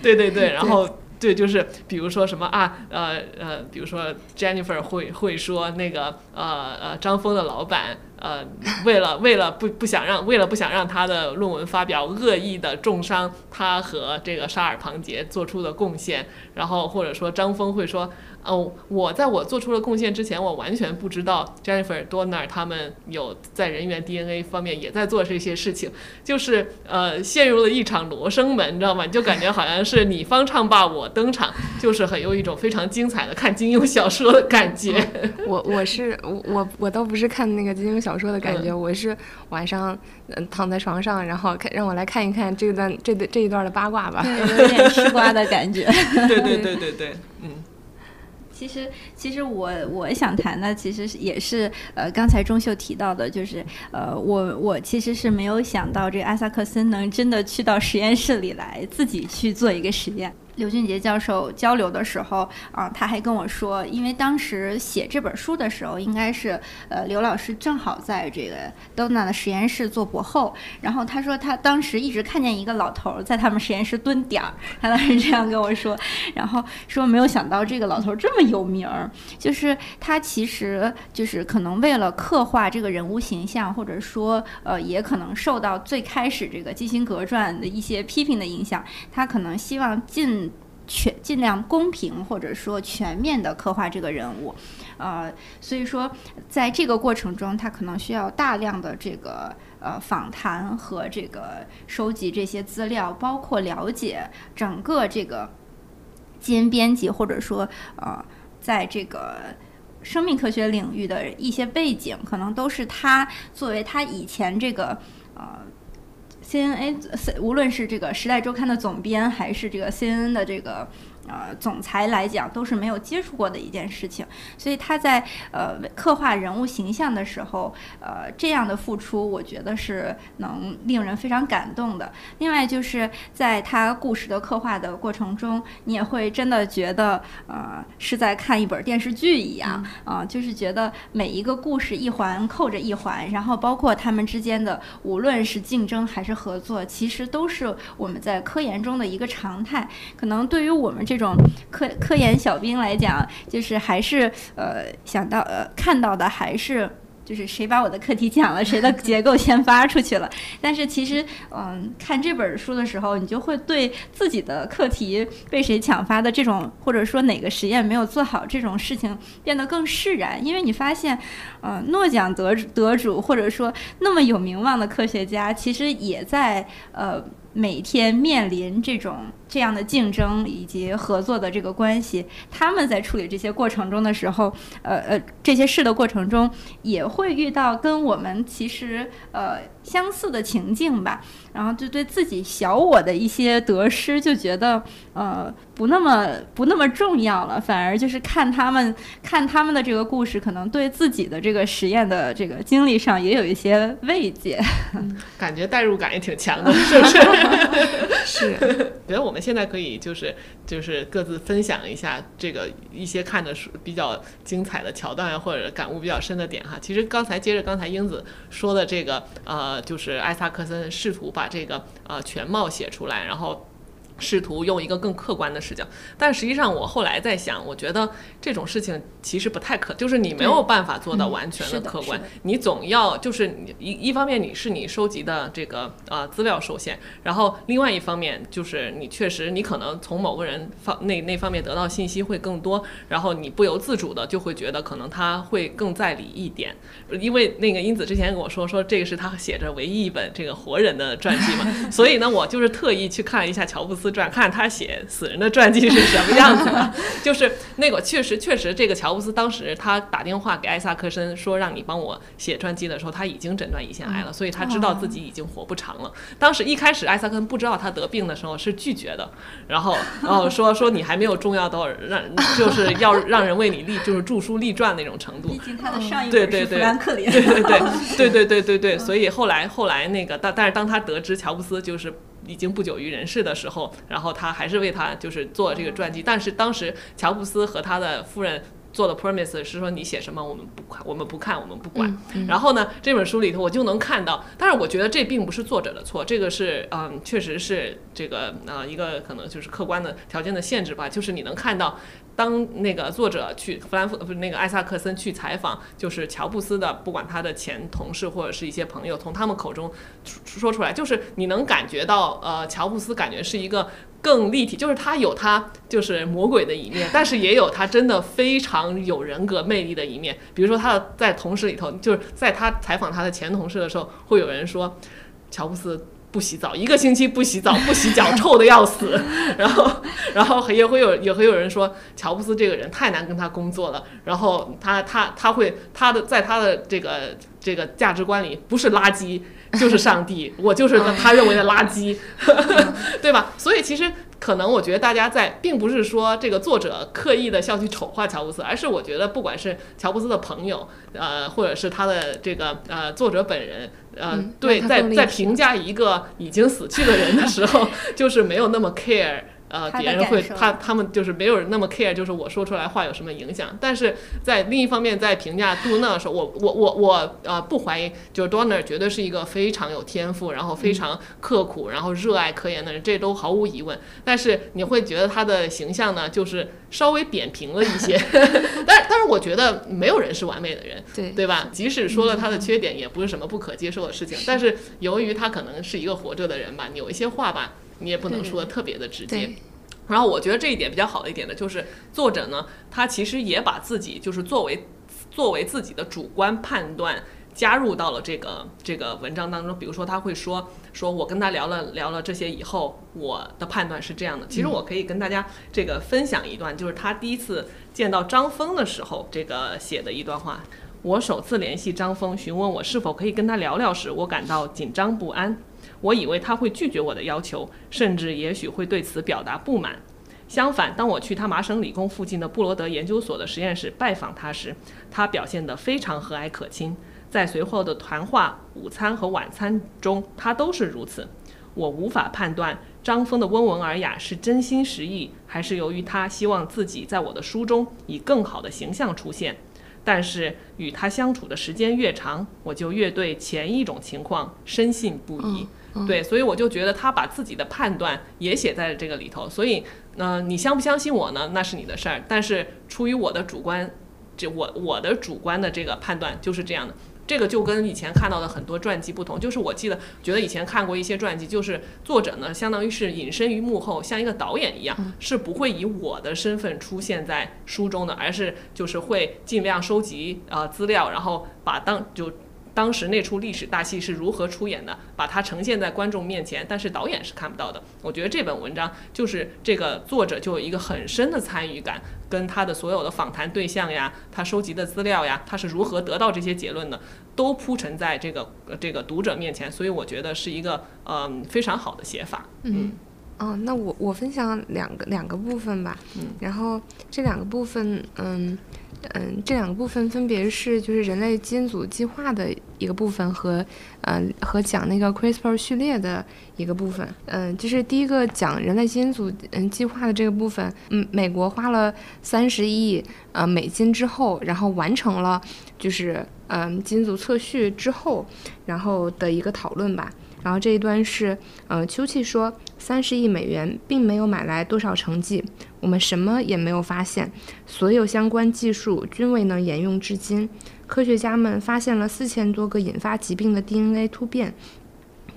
对对对，然后。对，就是比如说什么啊，呃呃，比如说 Jennifer 会会说那个呃呃张峰的老板呃为了为了不不想让为了不想让他的论文发表，恶意的重伤他和这个沙尔庞杰做出的贡献，然后或者说张峰会说。哦，我在我做出了贡献之前，我完全不知道 Jennifer Doudna 他们有在人员 DNA 方面也在做这些事情，就是呃陷入了一场罗生门，你知道吗？就感觉好像是你方唱罢我登场，就是很有一种非常精彩的看金庸小说的感觉。
我我是我我倒不是看那个金庸小说的感觉，我是晚上嗯躺在床上，然后看让我来看一看这段这这一段的八卦吧，
有点吃瓜的感觉。
对对对对对，嗯。
其实，其实我我想谈的，其实也是呃，刚才钟秀提到的，就是呃，我我其实是没有想到这个艾萨克森能真的去到实验室里来，自己去做一个实验。刘俊杰教授交流的时候啊，他还跟我说，因为当时写这本书的时候，应该是呃刘老师正好在这个 Donna 的实验室做博后，然后他说他当时一直看见一个老头在他们实验室蹲点儿，他当时这样跟我说，然后说没有想到这个老头这么有名儿，就是他其实就是可能为了刻画这个人物形象，或者说呃也可能受到最开始这个基辛格传的一些批评的影响，他可能希望尽全尽量公平或者说全面的刻画这个人物，呃，所以说在这个过程中，他可能需要大量的这个呃访谈和这个收集这些资料，包括了解整个这个基因编辑或者说呃在这个生命科学领域的一些背景，可能都是他作为他以前这个呃。C N A，无论是这个《时代周刊》的总编，还是这个 CNN 的这个。呃，总裁来讲都是没有接触过的一件事情，所以他在呃刻画人物形象的时候，呃这样的付出，我觉得是能令人非常感动的。另外就是在他故事的刻画的过程中，你也会真的觉得呃是在看一本电视剧一样啊，就是觉得每一个故事一环扣着一环，然后包括他们之间的无论是竞争还是合作，其实都是我们在科研中的一个常态。可能对于我们。这种科科研小兵来讲，就是还是呃想到呃看到的还是就是谁把我的课题讲了，谁的 结构先发出去了。但是其实嗯看这本书的时候，你就会对自己的课题被谁抢发的这种，或者说哪个实验没有做好这种事情变得更释然，因为你发现，呃诺奖得得主或者说那么有名望的科学家，其实也在呃每天面临这种。这样的竞争以及合作的这个关系，他们在处理这些过程中的时候，呃呃，这些事的过程中，也会遇到跟我们其实呃相似的情境吧。然后就对自己小我的一些得失，就觉得呃不那么不那么重要了，反而就是看他们看他们的这个故事，可能对自己的这个实验的这个经历上也有一些慰藉。
感觉代入感也挺强的，是不是？
是，
觉得我们。现在可以就是就是各自分享一下这个一些看的书比较精彩的桥段或者感悟比较深的点哈。其实刚才接着刚才英子说的这个呃，呃就是艾萨克森试图把这个呃全貌写出来，然后。试图用一个更客观的视角，但实际上我后来在想，我觉得这种事情其实不太可，就是你没有办法做到完全的客观，你总要就是你一一方面你是你收集的这个呃资料受限，然后另外一方面就是你确实你可能从某个人方那那方面得到信息会更多，然后你不由自主的就会觉得可能他会更在理一点，因为那个英子之前跟我说说这个是他写着唯一一本这个活人的传记嘛，所以呢我就是特意去看了一下乔布斯。传看他写死人的传记是什么样子的，就是那个确实确实，这个乔布斯当时他打电话给艾萨克森说让你帮我写传记的时候，他已经诊断胰腺癌了，所以他知道自己已经活不长了。当时一开始艾萨克森不知道他得病的时候是拒绝的，然后然后说说你还没有重要到让就是要让人为你立就是著书立传那种程度。
毕竟他的上一
对对对，
富兰克林，
对对对对对对对对，所以后来后来那个但但是当他得知乔布斯就是。已经不久于人世的时候，然后他还是为他就是做这个传记。但是当时乔布斯和他的夫人做的 promise 是说你写什么我们不看，我们不看，我们不管。然后呢，这本书里头我就能看到，但是我觉得这并不是作者的错，这个是嗯，确实是这个呃一个可能就是客观的条件的限制吧，就是你能看到。当那个作者去弗兰夫不是那个艾萨克森去采访，就是乔布斯的，不管他的前同事或者是一些朋友，从他们口中说出来，就是你能感觉到，呃，乔布斯感觉是一个更立体，就是他有他就是魔鬼的一面，但是也有他真的非常有人格魅力的一面。比如说他在同事里头，就是在他采访他的前同事的时候，会有人说乔布斯。不洗澡，一个星期不洗澡不洗脚，臭的要死。然后，然后也会有也会有人说，乔布斯这个人太难跟他工作了。然后他他他会他的在他的这个这个价值观里，不是垃圾就是上帝，我就是他认为的垃圾，对吧？所以其实。可能我觉得大家在，并不是说这个作者刻意的要去丑化乔布斯，而是我觉得不管是乔布斯的朋友，呃，或者是他的这个呃作者本人，呃，对，在在评价一个已经死去的人的时候，就是没有那么 care。呃，别人会他他们就是没有人那么 care，就是我说出来话有什么影响。但是在另一方面，在评价杜纳的时候，我我我我呃不怀疑，就是 Donner 绝对是一个非常有天赋，然后非常刻苦，然后热爱科研的人，这都毫无疑问。但是你会觉得他的形象呢，就是稍微扁平了一些。但但是我觉得没有人是完美的人，
对
对吧？即使说了他的缺点，也不是什么不可接受的事情。但是由于他可能是一个活着的人吧，有一些话吧。你也不能说的特别的直接，然后我觉得这一点比较好的一点呢，就是作者呢，他其实也把自己就是作为作为自己的主观判断加入到了这个这个文章当中。比如说他会说说我跟他聊了聊了这些以后，我的判断是这样的。其实我可以跟大家这个分享一段，就是他第一次见到张峰的时候，这个写的一段话。我首次联系张峰，询问我是否可以跟他聊聊时，我感到紧张不安。我以为他会拒绝我的要求，甚至也许会对此表达不满。相反，当我去他麻省理工附近的布罗德研究所的实验室拜访他时，他表现得非常和蔼可亲。在随后的谈话、午餐和晚餐中，他都是如此。我无法判断张峰的温文尔雅是真心实意，还是由于他希望自己在我的书中以更好的形象出现。但是与他相处的时间越长，我就越对前一种情况深信不疑。对，所以我就觉得他把自己的判断也写在了这个里头。所以，呃，你相不相信我呢？那是你的事儿。但是出于我的主观，这我我的主观的这个判断就是这样的。这个就跟以前看到的很多传记不同，就是我记得觉得以前看过一些传记，就是作者呢相当于是隐身于幕后，像一个导演一样，是不会以我的身份出现在书中的，而是就是会尽量收集呃资料，然后把当就。当时那出历史大戏是如何出演的？把它呈现在观众面前，但是导演是看不到的。我觉得这本文章就是这个作者就有一个很深的参与感，跟他的所有的访谈对象呀，他收集的资料呀，他是如何得到这些结论的，都铺陈在这个这个读者面前。所以我觉得是一个嗯非常好的写法。
嗯，哦，那我我分享两个两个部分吧。
嗯，
然后这两个部分，嗯。嗯，这两个部分分别是就是人类基因组计划的一个部分和，嗯和讲那个 CRISPR 序列的一个部分。嗯，就是第一个讲人类基因组嗯计划的这个部分，嗯，美国花了三十亿呃美金之后，然后完成了就是嗯基因组测序之后，然后的一个讨论吧。然后这一段是，呃，丘奇说，三十亿美元并没有买来多少成绩，我们什么也没有发现，所有相关技术均未能沿用至今。科学家们发现了四千多个引发疾病的 DNA 突变，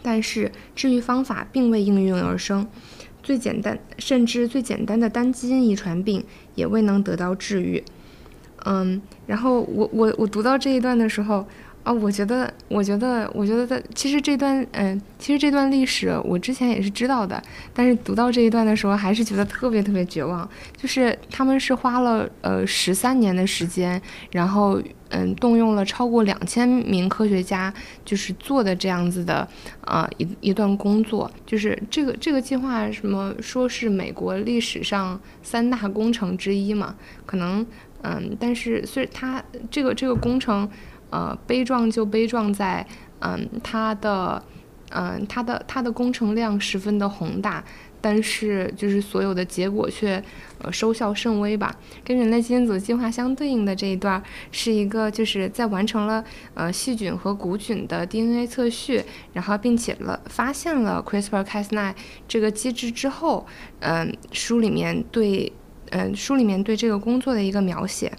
但是治愈方法并未应运而生。最简单，甚至最简单的单基因遗传病也未能得到治愈。嗯，然后我我我读到这一段的时候。啊，我觉得，我觉得，我觉得其实这段，嗯，其实这段历史我之前也是知道的，但是读到这一段的时候，还是觉得特别特别绝望。就是他们是花了呃十三年的时间，然后嗯，动用了超过两千名科学家，就是做的这样子的啊一一段工作。就是这个这个计划，什么说是美国历史上三大工程之一嘛？可能嗯，但是虽然它这个这个工程。呃，悲壮就悲壮在，嗯，它的，嗯，它的它的工程量十分的宏大，但是就是所有的结果却，呃，收效甚微吧。跟人类基因组计划相对应的这一段，是一个就是在完成了呃细菌和古菌的 DNA 测序，然后并且了发现了 CRISPR-Cas9 这个机制之后，嗯，书里面对，嗯，书里面对这个工作的一个描写。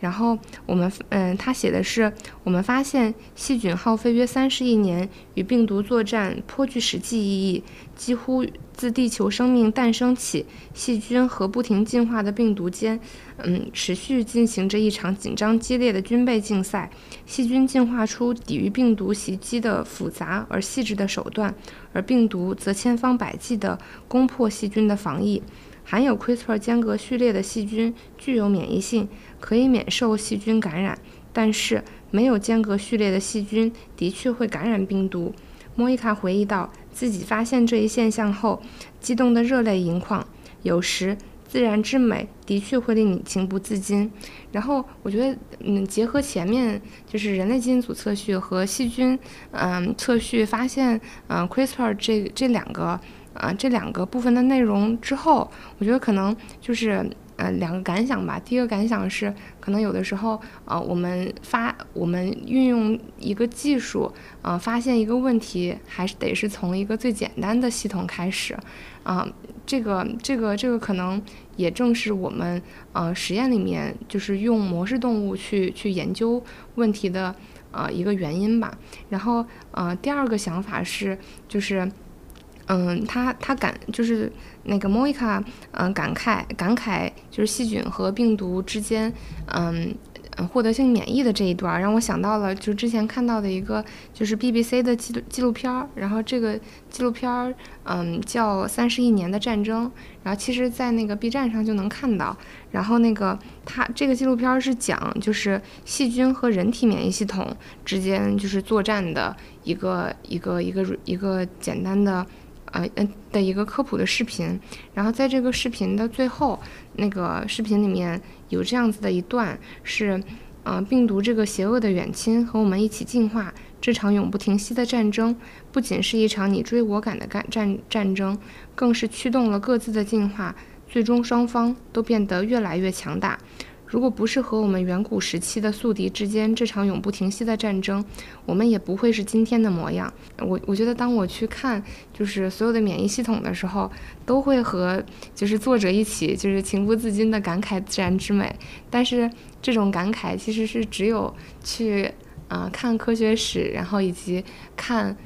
然后我们，嗯，他写的是，我们发现细菌耗费约三十亿年与病毒作战，颇具实际意义。几乎自地球生命诞生起，细菌和不停进化的病毒间，嗯，持续进行着一场紧张激烈的军备竞赛。细菌进化出抵御病毒袭击的复杂而细致的手段，而病毒则千方百计地攻破细菌的防疫。含有 CRISPR 间隔序列的细菌具有免疫性。可以免受细菌感染，但是没有间隔序列的细菌的确会感染病毒。莫伊卡回忆道，自己发现这一现象后，激动得热泪盈眶。有时，自然之美的确会令你情不自禁。然后，我觉得，嗯，结合前面就是人类基因组测序和细菌，嗯，测序发现，嗯，CRISPR 这这两个，啊，这两个部分的内容之后，我觉得可能就是。呃，两个感想吧。第一个感想是，可能有的时候，呃，我们发我们运用一个技术，呃，发现一个问题，还是得是从一个最简单的系统开始。啊，这个这个这个可能也正是我们呃实验里面就是用模式动物去去研究问题的呃一个原因吧。然后呃，第二个想法是，就是。嗯，他他感就是那个莫伊卡，嗯，感慨感慨就是细菌和病毒之间，嗯，获得性免疫的这一段，让我想到了就之前看到的一个就是 BBC 的纪录纪录片儿，然后这个纪录片儿，嗯，叫《三十亿年的战争》，然后其实，在那个 B 站上就能看到，然后那个它这个纪录片儿是讲就是细菌和人体免疫系统之间就是作战的一个一个一个一个简单的。呃嗯的一个科普的视频，然后在这个视频的最后，那个视频里面有这样子的一段是，呃，病毒这个邪恶的远亲和我们一起进化，这场永不停息的战争，不仅是一场你追我赶的战战战争，更是驱动了各自的进化，最终双方都变得越来越强大。如果不是和我们远古时期的宿敌之间这场永不停息的战争，我们也不会是今天的模样。我我觉得，当我去看就是所有的免疫系统的时候，都会和就是作者一起就是情不自禁的感慨自然之美。但是这种感慨其实是只有去啊看科学史，然后以及看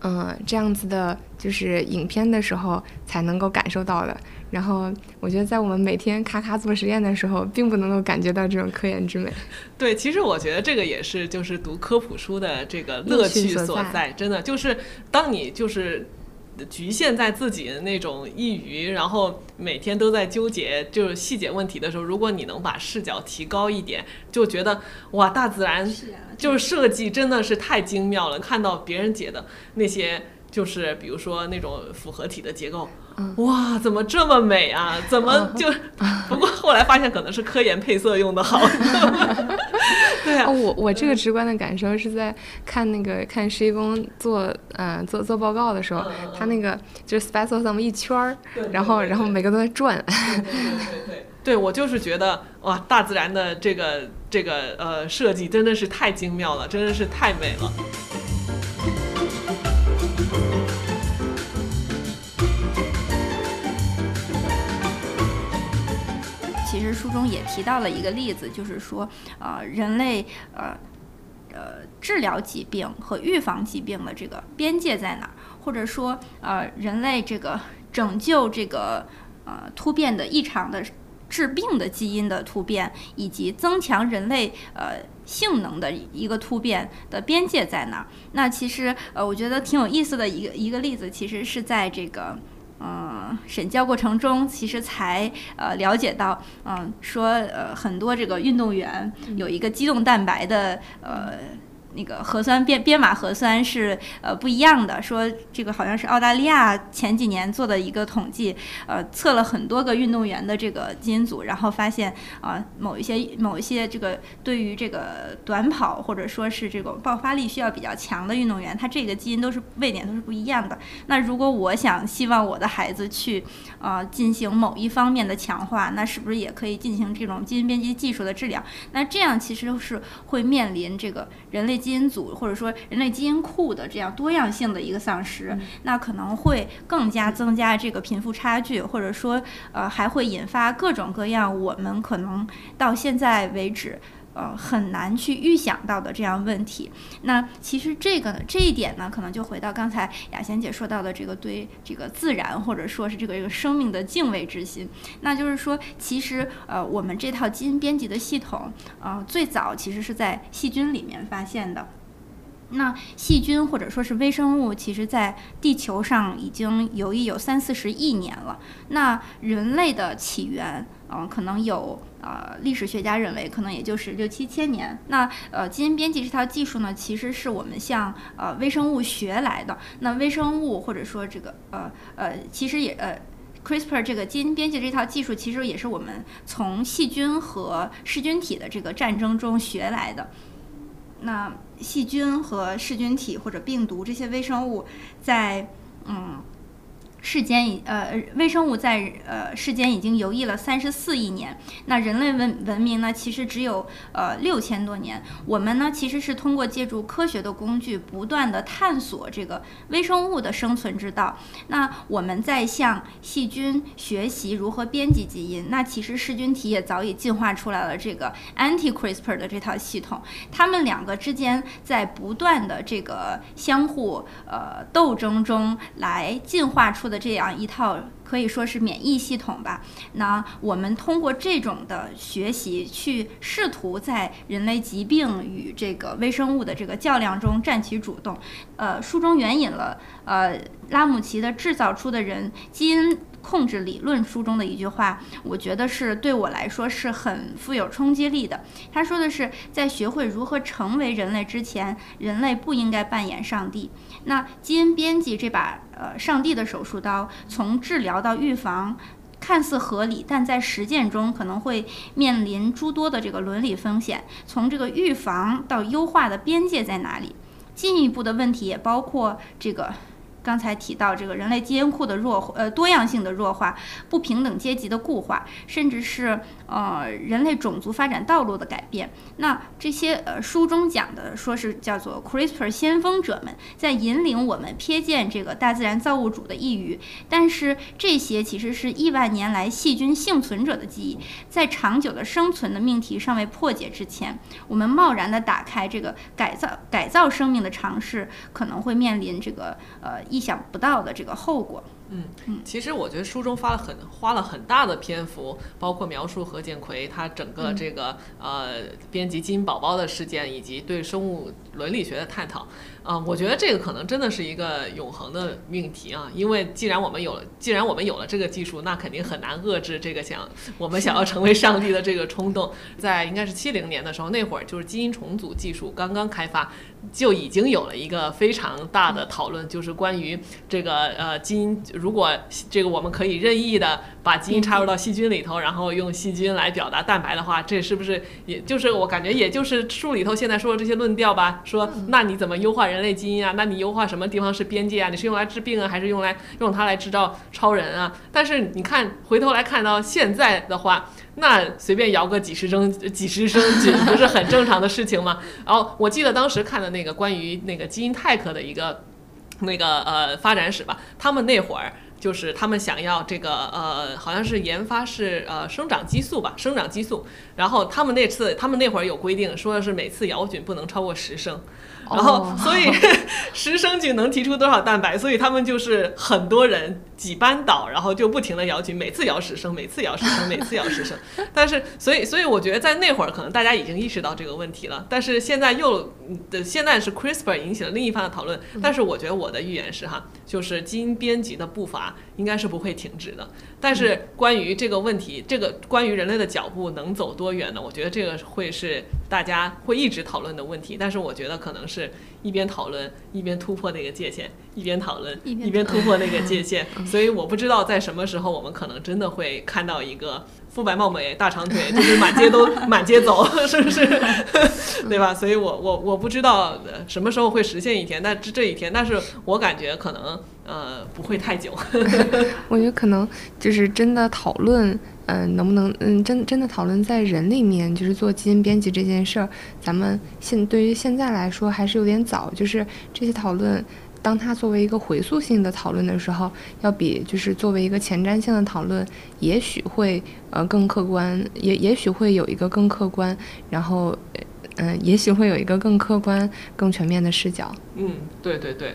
嗯这样子的就是影片的时候才能够感受到的。然后我觉得，在我们每天咔咔做实验的时候，并不能够感觉到这种科研之美。
对，其实我觉得这个也是，就是读科普书的这个乐趣所在。真的，就是当你就是局限在自己的那种一隅，然后每天都在纠结就是细节问题的时候，如果你能把视角提高一点，就觉得哇，大自然就是设计真的是太精妙了。看到别人解的那些。就是比如说那种复合体的结构，哇，怎么这么美啊？怎么就？不过后来发现可能是科研配色用的好。对啊，
我我这个直观的感受是在看那个看施一公做嗯做做报告的时候，他那个就是 special sum 一圈儿，然后然后每个都在转。
对对对，对我就是觉得哇，大自然的这个这个呃设计真的是太精妙了，真的是太美了。
书中也提到了一个例子，就是说，呃，人类呃呃治疗疾病和预防疾病的这个边界在哪？或者说，呃，人类这个拯救这个呃突变的异常的致病的基因的突变，以及增强人类呃性能的一个突变的边界在哪？那其实呃，我觉得挺有意思的一个一个例子，其实是在这个嗯审教过程中，其实才呃了解到，嗯，说呃很多这个运动员有一个肌动蛋白的呃。那个核酸编编码核酸是呃不一样的，说这个好像是澳大利亚前几年做的一个统计，呃测了很多个运动员的这个基因组，然后发现啊某一些某一些这个对于这个短跑或者说是这种爆发力需要比较强的运动员，他这个基因都是位点都是不一样的。那如果我想希望我的孩子去呃进行某一方面的强化，那是不是也可以进行这种基因编辑技术的治疗？那这样其实是会面临这个人类。基因组或者说人类基因库的这样多样性的一个丧失，那可能会更加增加这个贫富差距，或者说呃还会引发各种各样我们可能到现在为止。呃，很难去预想到的这样问题。那其实这个呢这一点呢，可能就回到刚才雅贤姐说到的这个对这个自然或者说是这个这个生命的敬畏之心。那就是说，其实呃，我们这套基因编辑的系统，呃，最早其实是在细菌里面发现的。那细菌或者说是微生物，其实在地球上已经游弋有三四十亿年了。那人类的起源，嗯，可能有。呃，历史学家认为可能也就是六七千年。那呃，基因编辑这套技术呢，其实是我们向呃微生物学来的。那微生物或者说这个呃呃，其实也呃，CRISPR 这个基因编辑这套技术，其实也是我们从细菌和噬菌体的这个战争中学来的。那细菌和噬菌体或者病毒这些微生物，在嗯。世间已呃，微生物在呃世间已经游弋了三十四亿年。那人类文文明呢，其实只有呃六千多年。我们呢，其实是通过借助科学的工具，不断的探索这个微生物的生存之道。那我们在向细菌学习如何编辑基因。那其实噬菌体也早已进化出来了这个 anti-CRISPR 的这套系统。它们两个之间在不断的这个相互呃斗争中来进化出。的这样一套可以说是免疫系统吧。那我们通过这种的学习，去试图在人类疾病与这个微生物的这个较量中占其主动。呃，书中援引了呃拉姆齐的《制造出的人基因》。控制理论书中的一句话，我觉得是对我来说是很富有冲击力的。他说的是，在学会如何成为人类之前，人类不应该扮演上帝。那基因编辑这把呃上帝的手术刀，从治疗到预防，看似合理，但在实践中可能会面临诸多的这个伦理风险。从这个预防到优化的边界在哪里？进一步的问题也包括这个。刚才提到这个人类基因库的弱呃多样性的弱化，不平等阶级的固化，甚至是呃人类种族发展道路的改变。那这些呃书中讲的说是叫做 CRISPR 先锋者们在引领我们瞥见这个大自然造物主的异语，但是这些其实是亿万年来细菌幸存者的记忆，在长久的生存的命题尚未破解之前，我们贸然的打开这个改造改造生命的尝试，可能会面临这个呃一。意想不到的这个后果。
嗯嗯，其实我觉得书中花了很花了很大的篇幅，包括描述何建奎他整个这个呃编辑基因宝宝的事件，以及对生物伦理学的探讨。啊，我觉得这个可能真的是一个永恒的命题啊，因为既然我们有了，既然我们有了这个技术，那肯定很难遏制这个想我们想要成为上帝的这个冲动。在应该是七零年的时候，那会儿就是基因重组技术刚刚开发，就已经有了一个非常大的讨论，就是关于这个呃基因，如果这个我们可以任意的把基因插入到细菌里头，然后用细菌来表达蛋白的话，这是不是也就是我感觉也就是书里头现在说的这些论调吧？说那你怎么优化人？人类基因啊，那你优化什么地方是边界啊？你是用来治病啊，还是用来用它来制造超人啊？但是你看回头来看到现在的话，那随便摇个几十升几十升菌不是很正常的事情吗？然后我记得当时看的那个关于那个基因泰克的一个那个呃发展史吧，他们那会儿。就是他们想要这个呃，好像是研发是呃生长激素吧，生长激素。然后他们那次，他们那会儿有规定，说的是每次摇菌不能超过十升。然后，所以十升菌能提出多少蛋白？所以他们就是很多人几班倒，然后就不停的摇菌，每次摇十升，每次摇十升，每次摇十升。但是，所以，所以我觉得在那会儿可能大家已经意识到这个问题了。但是现在又的现在是 CRISPR 引起了另一番的讨论。但是我觉得我的预言是哈，就是基因编辑的步伐应该是不会停止的。但是关于这个问题，这个关于人类的脚步能走多远呢？我觉得这个会是大家会一直讨论的问题。但是我觉得可能是一边讨论一边突破那个界限，一边讨论一边突破那个界限。所以我不知道在什么时候我们可能真的会看到一个肤白貌美、大长腿，就是满街都 满街走，是不是？对吧？所以我我我不知道什么时候会实现一天，但这这一天，但是我感觉可能。呃，不会太久。
我觉得可能就是真的讨论，嗯，能不能，嗯，真真的讨论在人里面，就是做基因编辑这件事儿，咱们现对于现在来说还是有点早。就是这些讨论，当它作为一个回溯性的讨论的时候，要比就是作为一个前瞻性的讨论，也许会呃更客观，也也许会有一个更客观，然后，嗯，也许会有一个更客观、更全面的视角。
嗯，对对对。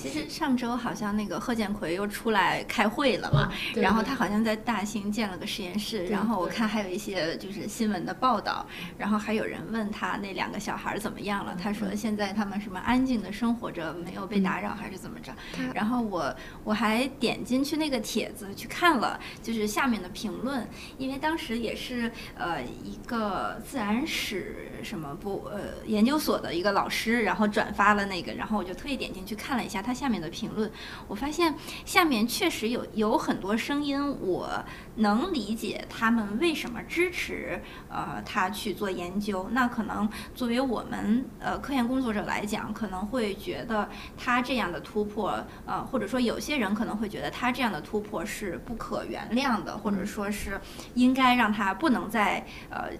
其实上周好像那个贺建奎又出来开会了嘛，然后他好像在大兴建了个实验室，然后我看还有一些就是新闻的报道，然后还有人问他那两个小孩怎么样了，他说现在他们什么安静的生活着，没有被打扰还是怎么着，然后我我还点进去那个帖子去看了，就是下面的评论，因为当时也是呃一个自然史什么部呃研究所的一个老师，然后转发了那个，然后我就特意点进去看了一下他。他下面的评论，我发现下面确实有有很多声音，我能理解他们为什么支持呃他去做研究。那可能作为我们呃科研工作者来讲，可能会觉得他这样的突破，呃或者说有些人可能会觉得他这样的突破是不可原谅的，或者说是应该让他不能再呃。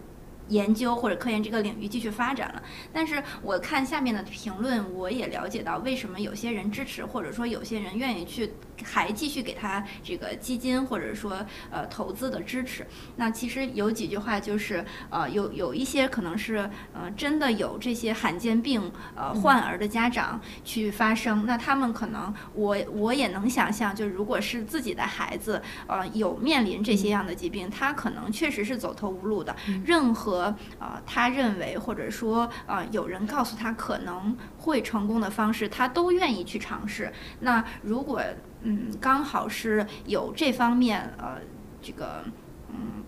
研究或者科研这个领域继续发展了，但是我看下面的评论，我也了解到为什么有些人支持，或者说有些人愿意去。还继续给他这个基金或者说呃投资的支持。那其实有几句话就是呃有有一些可能是呃真的有这些罕见病呃患儿的家长去发声。那他们可能我我也能想象，就如果是自己的孩子呃有面临这些样的疾病，他可能确实是走投无路的。任何呃他认为或者说呃有人告诉他可能会成功的方式，他都愿意去尝试。那如果嗯，刚好是有这方面呃，这个嗯，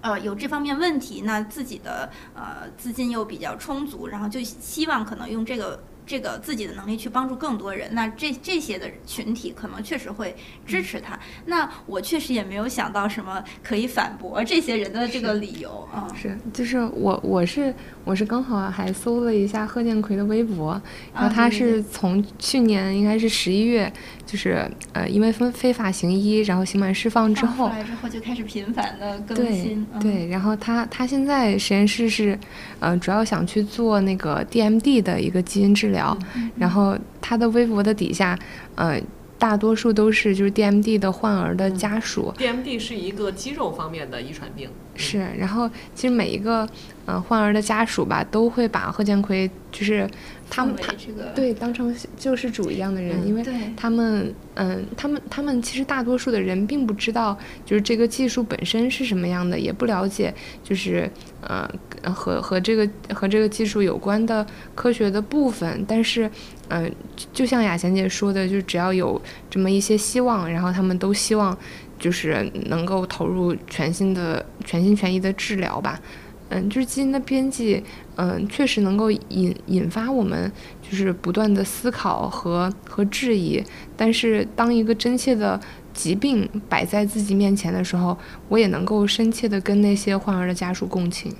呃有这方面问题，那自己的呃资金又比较充足，然后就希望可能用这个。这个自己的能力去帮助更多人，那这这些的群体可能确实会支持他。那我确实也没有想到什么可以反驳这些人的这个理由啊。
是，就是我我是我是刚好还搜了一下贺建奎的微博，然后他是从去年应该是十一月，就是呃因为非非法行医，然后刑满释放之后，
出来之后就开始频繁的更
新。对对，然后他他现在实验室是呃主要想去做那个 DMD 的一个基因治。疗，然后他的微博的底下，呃，大多数都是就是 DMD 的患儿的家属。
DMD 是一个肌肉方面的遗传病。
是，然后其实每一个呃患儿的家属吧，都会把贺建奎就是他们他对当成救世主一样的人，因为他们嗯他们他们其实大多数的人并不知道就是这个技术本身是什么样的，也不了解就是呃和和这个和这个技术有关的科学的部分，但是嗯就像雅贤姐说的，就只要有这么一些希望，然后他们都希望。就是能够投入全新的、全心全意的治疗吧，嗯，就是基因的编辑，嗯，确实能够引引发我们就是不断的思考和和质疑。但是当一个真切的疾病摆在自己面前的时候，我也能够深切的跟那些患儿的家属共情。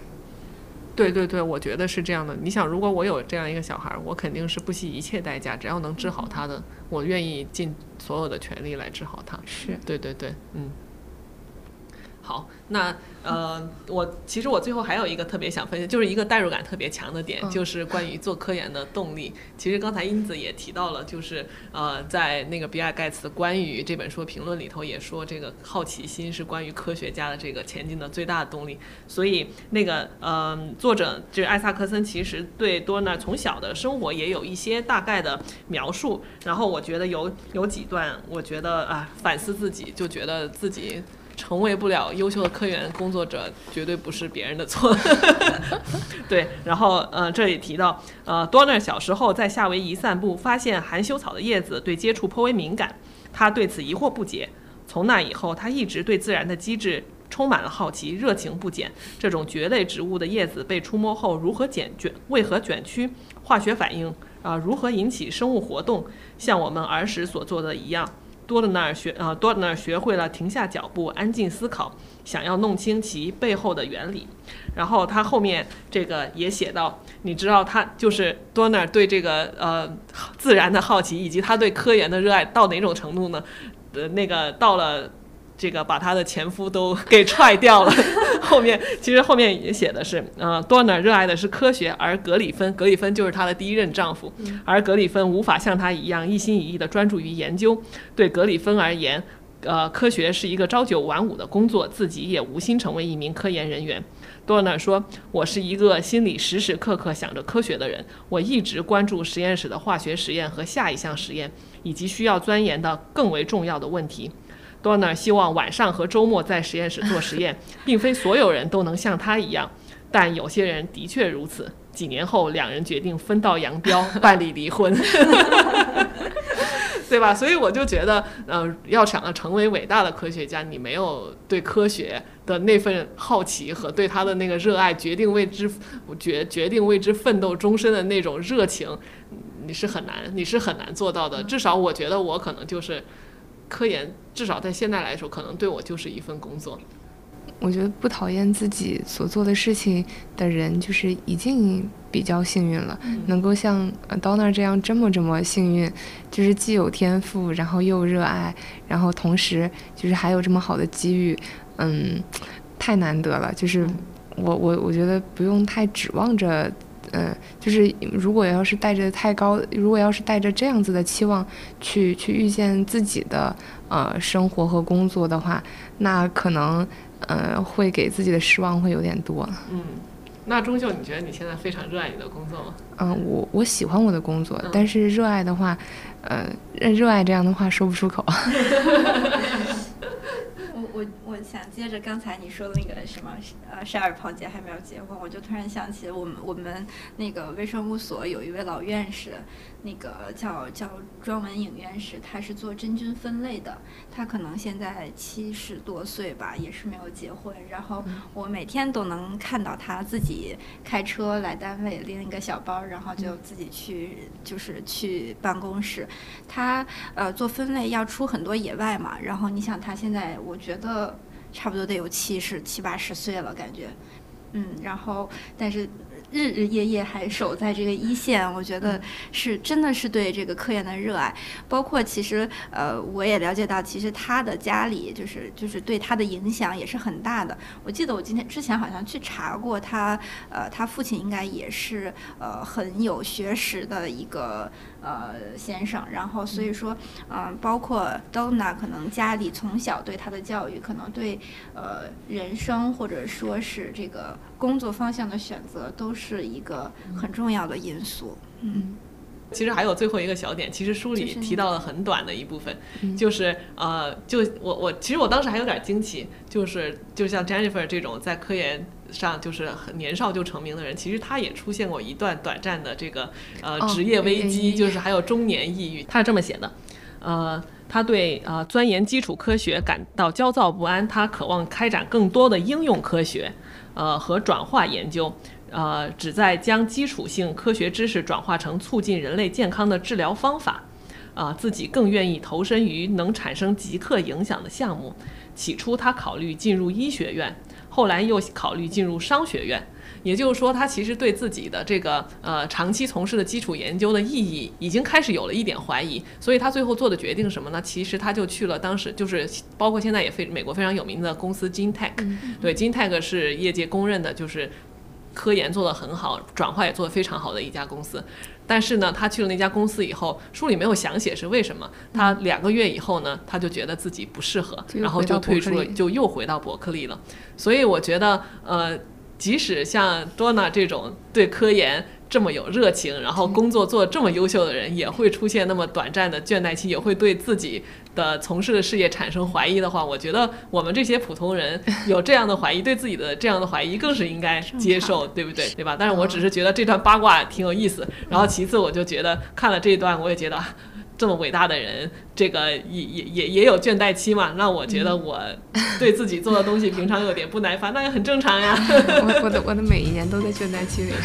对对对，我觉得是这样的。你想，如果我有这样一个小孩，我肯定是不惜一切代价，只要能治好他的，我愿意尽所有的全力来治好他。
是
对对对，嗯。好，那呃，我其实我最后还有一个特别想分享，就是一个代入感特别强的点，
嗯
就是关于做科研的动力。其实刚才英子也提到了，就是呃，在那个比尔盖茨关于这本书评论里头也说，这个好奇心是关于科学家的这个前进的最大的动力。所以那个呃，作者就是艾萨克森，其实对多纳从小的生活也有一些大概的描述。然后我觉得有有几段，我觉得啊，反思自己，就觉得自己。成为不了优秀的科研工作者，绝对不是别人的错。对，然后呃，这里提到，呃，多纳小时候在夏威夷散步，发现含羞草的叶子对接触颇为敏感，他对此疑惑不解。从那以后，他一直对自然的机制充满了好奇，热情不减。这种蕨类植物的叶子被触摸后如何卷卷，为何卷曲，化学反应啊、如何引起生物活动，像我们儿时所做的一样。多德纳学呃，多德纳学会了停下脚步，安静思考，想要弄清其背后的原理。然后他后面这个也写到，你知道他就是多纳对这个呃自然的好奇，以及他对科研的热爱到哪种程度呢？呃，那个到了。这个把她的前夫都 给踹掉了。后面其实后面也写的是，呃，多纳热爱的是科学，而格里芬，格里芬就是她的第一任丈夫，而格里芬无法像她一样一心一意地专注于研究。对格里芬而言，呃，科学是一个朝九晚五的工作，自己也无心成为一名科研人员。多纳说：“我是一个心里时时刻刻想着科学的人，我一直关注实验室的化学实验和下一项实验，以及需要钻研的更为重要的问题。”多纳希望晚上和周末在实验室做实验，并非所有人都能像他一样，但有些人的确如此。几年后，两人决定分道扬镳，办理离婚。对吧？所以我就觉得，呃，要想要成为伟大的科学家，你没有对科学的那份好奇和对他的那个热爱，决定为之决决定为之奋斗终身的那种热情，你是很难，你是很难做到的。至少我觉得我可能就是科研，至少在现在来说，可能对我就是一份工作。
我觉得不讨厌自己所做的事情的人，就是已经比较幸运了。能够像呃 Donna 这样这么这么幸运，就是既有天赋，然后又热爱，然后同时就是还有这么好的机遇，嗯，太难得了。就是我我我觉得不用太指望着。嗯，就是如果要是带着太高，如果要是带着这样子的期望去去遇见自己的呃生活和工作的话，那可能呃会给自己的失望会有点多。
嗯，那钟秀，你觉得你现在非常热爱你的工作吗？
嗯，我我喜欢我的工作，
嗯
但是热爱的话，呃，热爱这样的话说不出口。
我我想接着刚才你说的那个什么，呃，沙尔庞杰还没有结婚，我就突然想起我们我们那个微生物所有一位老院士，那个叫叫庄文颖院士，他是做真菌分类的，他可能现在七十多岁吧，也是没有结婚，然后我每天都能看到他自己开车来单位，拎一个小包，然后就自己去就是去办公室，他呃做分类要出很多野外嘛，然后你想他现在我觉得差不多得有七十七八十岁了，感觉，嗯，然后但是日日夜夜还守在这个一线，我觉得是真的是对这个科研的热爱，包括其实呃我也了解到，其实他的家里就是就是对他的影响也是很大的。我记得我今天之前好像去查过他，呃他父亲应该也是呃很有学识的一个呃先生，然后所以说嗯、呃包括 Donna 可能家里从小对他的教育，可能对呃人生或者说是这个工作方向的选择，都是一个很重要的因素。嗯，
其实还有最后一个小点，其实书里提到了很短的一部分，
嗯
就是呃，就我我其实我当时还有点惊奇，就是就像 Jennifer 这种在科研上就是很年少就成名的人，其实他也出现过一段短暂的这个呃
哦
职业危机，就是还有中年抑郁。他是这么写的，呃。他对呃钻研基础科学感到焦躁不安，他渴望开展更多的应用科学，呃和转化研究，呃旨在将基础性科学知识转化成促进人类健康的治疗方法。啊、自己更愿意投身于能产生即刻影响的项目。起初，他考虑进入医学院，后来又考虑进入商学院。也就是说，他其实对自己的这个呃长期从事的基础研究的意义已经开始有了一点怀疑，所以他最后做的决定是什么呢？其实他就去了当时就是包括现在也非美国非常有名的公司 GenTech，对 GenTech 是业界公认的就是科研做得很好，转化也做得非常好的一家公司。但是呢，他去了那家公司以后，书里没有详写是为什么。他两个月以后呢，他就觉得自己不适合，然后就退出了，就又回到伯克利了。所以我觉得呃。即使像多娜这种对科研这么有热情，然后工作做这么优秀的人，也会出现那么短暂的倦怠期，也会对自己的从事的事业产生怀疑的话，我觉得我们这些普通人有这样的怀疑，对自己的这样的怀疑，更是应该接受，对不对？对吧？但是我只是觉得这段八卦挺有意思，然后其次我就觉得看了这一段，我也觉得。这么伟大的人，这个也也也也有倦怠期嘛？那我觉得我对自己做的东西平常有点不耐烦，那也很正常呀。
我我的我的每一年都在倦怠期里。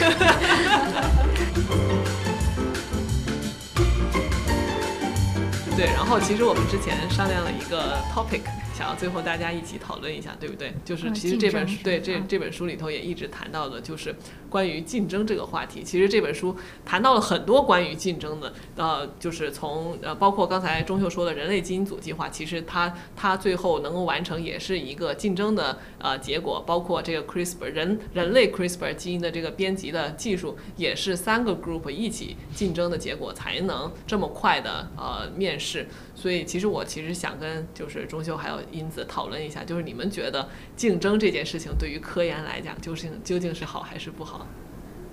对，然后其实我们之前商量了一个 topic。想要最后大家一起讨论一下，对不对？就是其实这本书对这这本书里头也一直谈到的，就是关于竞争这个话题。其实这本书谈到了很多关于竞争的，呃，就是从呃，包括刚才钟秀说的人类基因组计划，其实它它最后能够完成也是一个竞争的呃结果。包括这个 CRISPR 人人类 CRISPR 基因的这个编辑的技术，也是三个 group 一起竞争的结果，才能这么快的呃面试。所以其实我其实想跟就是钟秀还有。英子讨论一下，就是你们觉得竞争这件事情对于科研来讲，究竟究竟是好还是不好？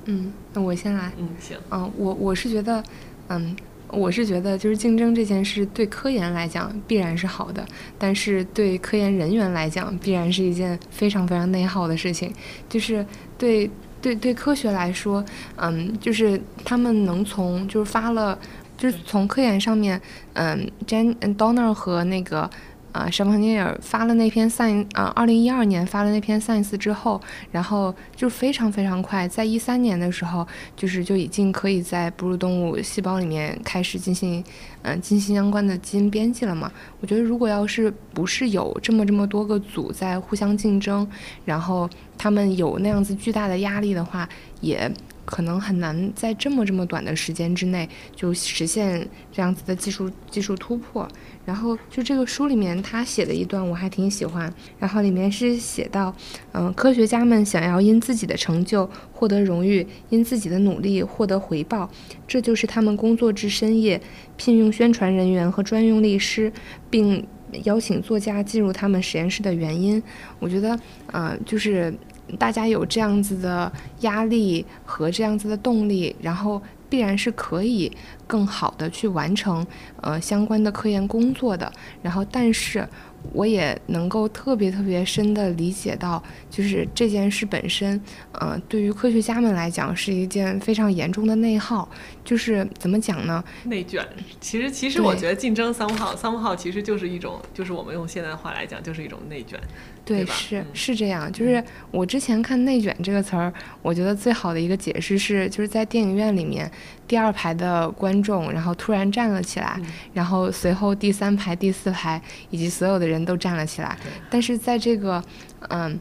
嗯，那我先来。
嗯，行。
嗯，我我是觉得，嗯，我是觉得，就是竞争这件事对科研来讲必然是好的，但是对科研人员来讲必然是一件非常非常内耗的事情。就是对对对科学来说，嗯，就是他们能从就是发了，就是从科研上面，嗯，Jan Donner 和那个。啊，什彭尼尔发了那篇 Science，啊，二零一二年发了那篇 Science 之后，然后就非常非常快，在一三年的时候，就是就已经可以在哺乳动物细胞里面开始进行，嗯，进行相关的基因编辑了嘛。我觉得如果要是不是有这么这么多个组在互相竞争，然后他们有那样子巨大的压力的话，也可能很难在这么这么短的时间之内就实现这样子的技术技术突破。然后就这个书里面他写的一段我还挺喜欢，然后里面是写到，嗯，科学家们想要因自己的成就获得荣誉，因自己的努力获得回报，这就是他们工作至深夜，聘用宣传人员和专用律师，并邀请作家进入他们实验室的原因。我觉得，呃，就是大家有这样子的压力和这样子的动力，然后。必然是可以更好的去完成呃相关的科研工作的，然后但是我也能够特别特别深的理解到，就是这件事本身，呃，对于科学家们来讲是一件非常严重的内耗。就是怎么讲呢？
内卷。其实其实我觉得竞争三号三号其实就是一种，就是我们用现在的话来讲，就是一种内卷。
对，是是这样。就是我之前看“内卷”这个词儿，我觉得最好的一个解释是，就是在电影院里面，第二排的观众，然后突然站了起来，然后随后第三排、第四排以及所有的人都站了起来。但是在这个嗯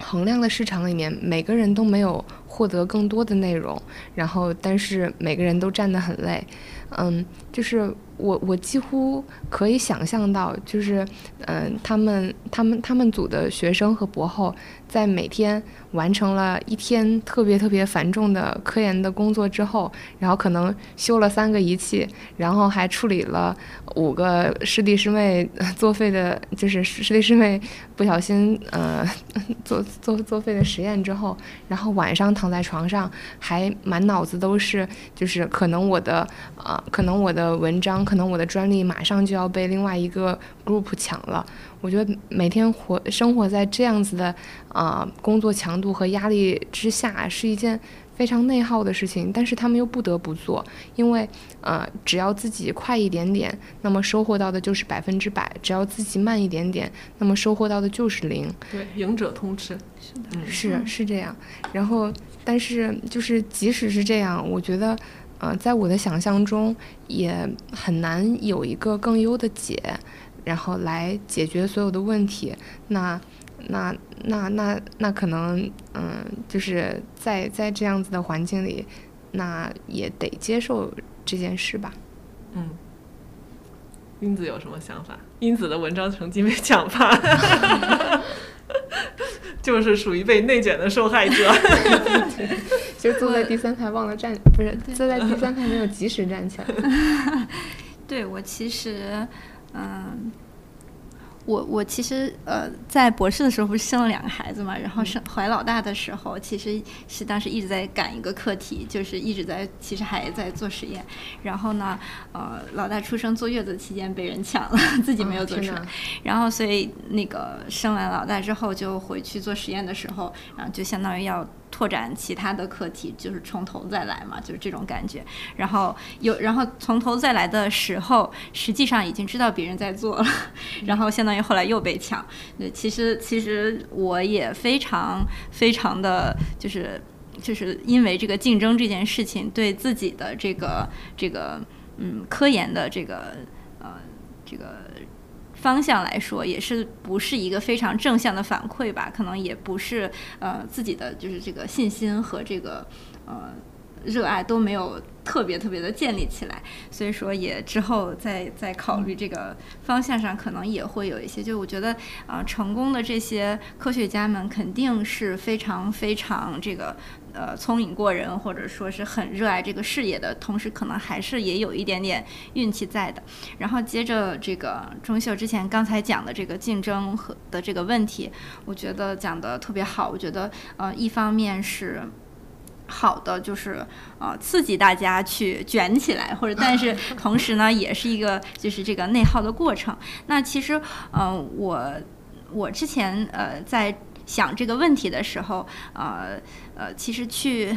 衡量的市场里面，每个人都没有获得更多的内容，然后但是每个人都站得很累。嗯，就是。我我几乎可以想象到，就是，嗯，他们他们他们组的学生和博后，在每天完成了一天特别特别繁重的科研的工作之后，然后可能修了三个仪器，然后还处理了五个师弟师妹作废的，就是师弟师妹不小心呃做做作废的实验之后，然后晚上躺在床上，还满脑子都是，就是可能我的啊，可能我的文章。可能我的专利马上就要被另外一个 group 抢了。我觉得每天活生活在这样子的啊工作强度和压力之下，是一件非常内耗的事情。但是他们又不得不做，因为呃，只要自己快一点点，那么收获到的就是百分之百；只要自己慢一点点，那么收获到的就是零。
对，赢者通吃。
是的，
是是这样。然后，但是就是即使是这样，我觉得。呃，在我的想象中，也很难有一个更优的解，然后来解决所有的问题。那，那那那那可能，嗯，就是在在这样子的环境里，那也得接受这件事吧。
嗯，英子有什么想法？英子的文章成绩没抢吧？就是属于被内卷的受害者。
就坐在第三排忘了站，不是坐在第三排没有及时站起来。
对我其实，嗯。我我其实呃在博士的时候不是生了两个孩子嘛，然后生怀老大的时候，其实是当时一直在赶一个课题，就是一直在其实还在做实验。然后呢，呃老大出生坐月子期间被人抢了，自己没有做出来。然后所以那个生完老大之后就回去做实验的时候，然后就相当于要。拓展其他的课题，就是从头再来嘛，就是这种感觉。然后有，然后从头再来的时候，实际上已经知道别人在做了，然后相当于后来又被抢。对，其实其实我也非常非常的就是就是因为这个竞争这件事情，对自己的这个这个嗯科研的这个呃这个。方向来说，也是不是一个非常正向的反馈吧？可能也不是呃自己的就是这个信心和这个呃热爱都没有特别特别的建立起来，所以说也之后再再考虑这个方向上，可能也会有一些。就我觉得啊，成功的这些科学家们肯定是非常非常这个。呃，聪颖过人，或者说是很热爱这个事业的同时，可能还是也有一点点运气在的。然后接着这个钟秀之前刚才讲的这个竞争和的这个问题，我觉得讲的特别好。我觉得呃，一方面是好的，就是呃刺激大家去卷起来，或者但是 同时呢，也是一个就是这个内耗的过程。那其实呃，我我之前呃在。想这个问题的时候，呃呃，其实去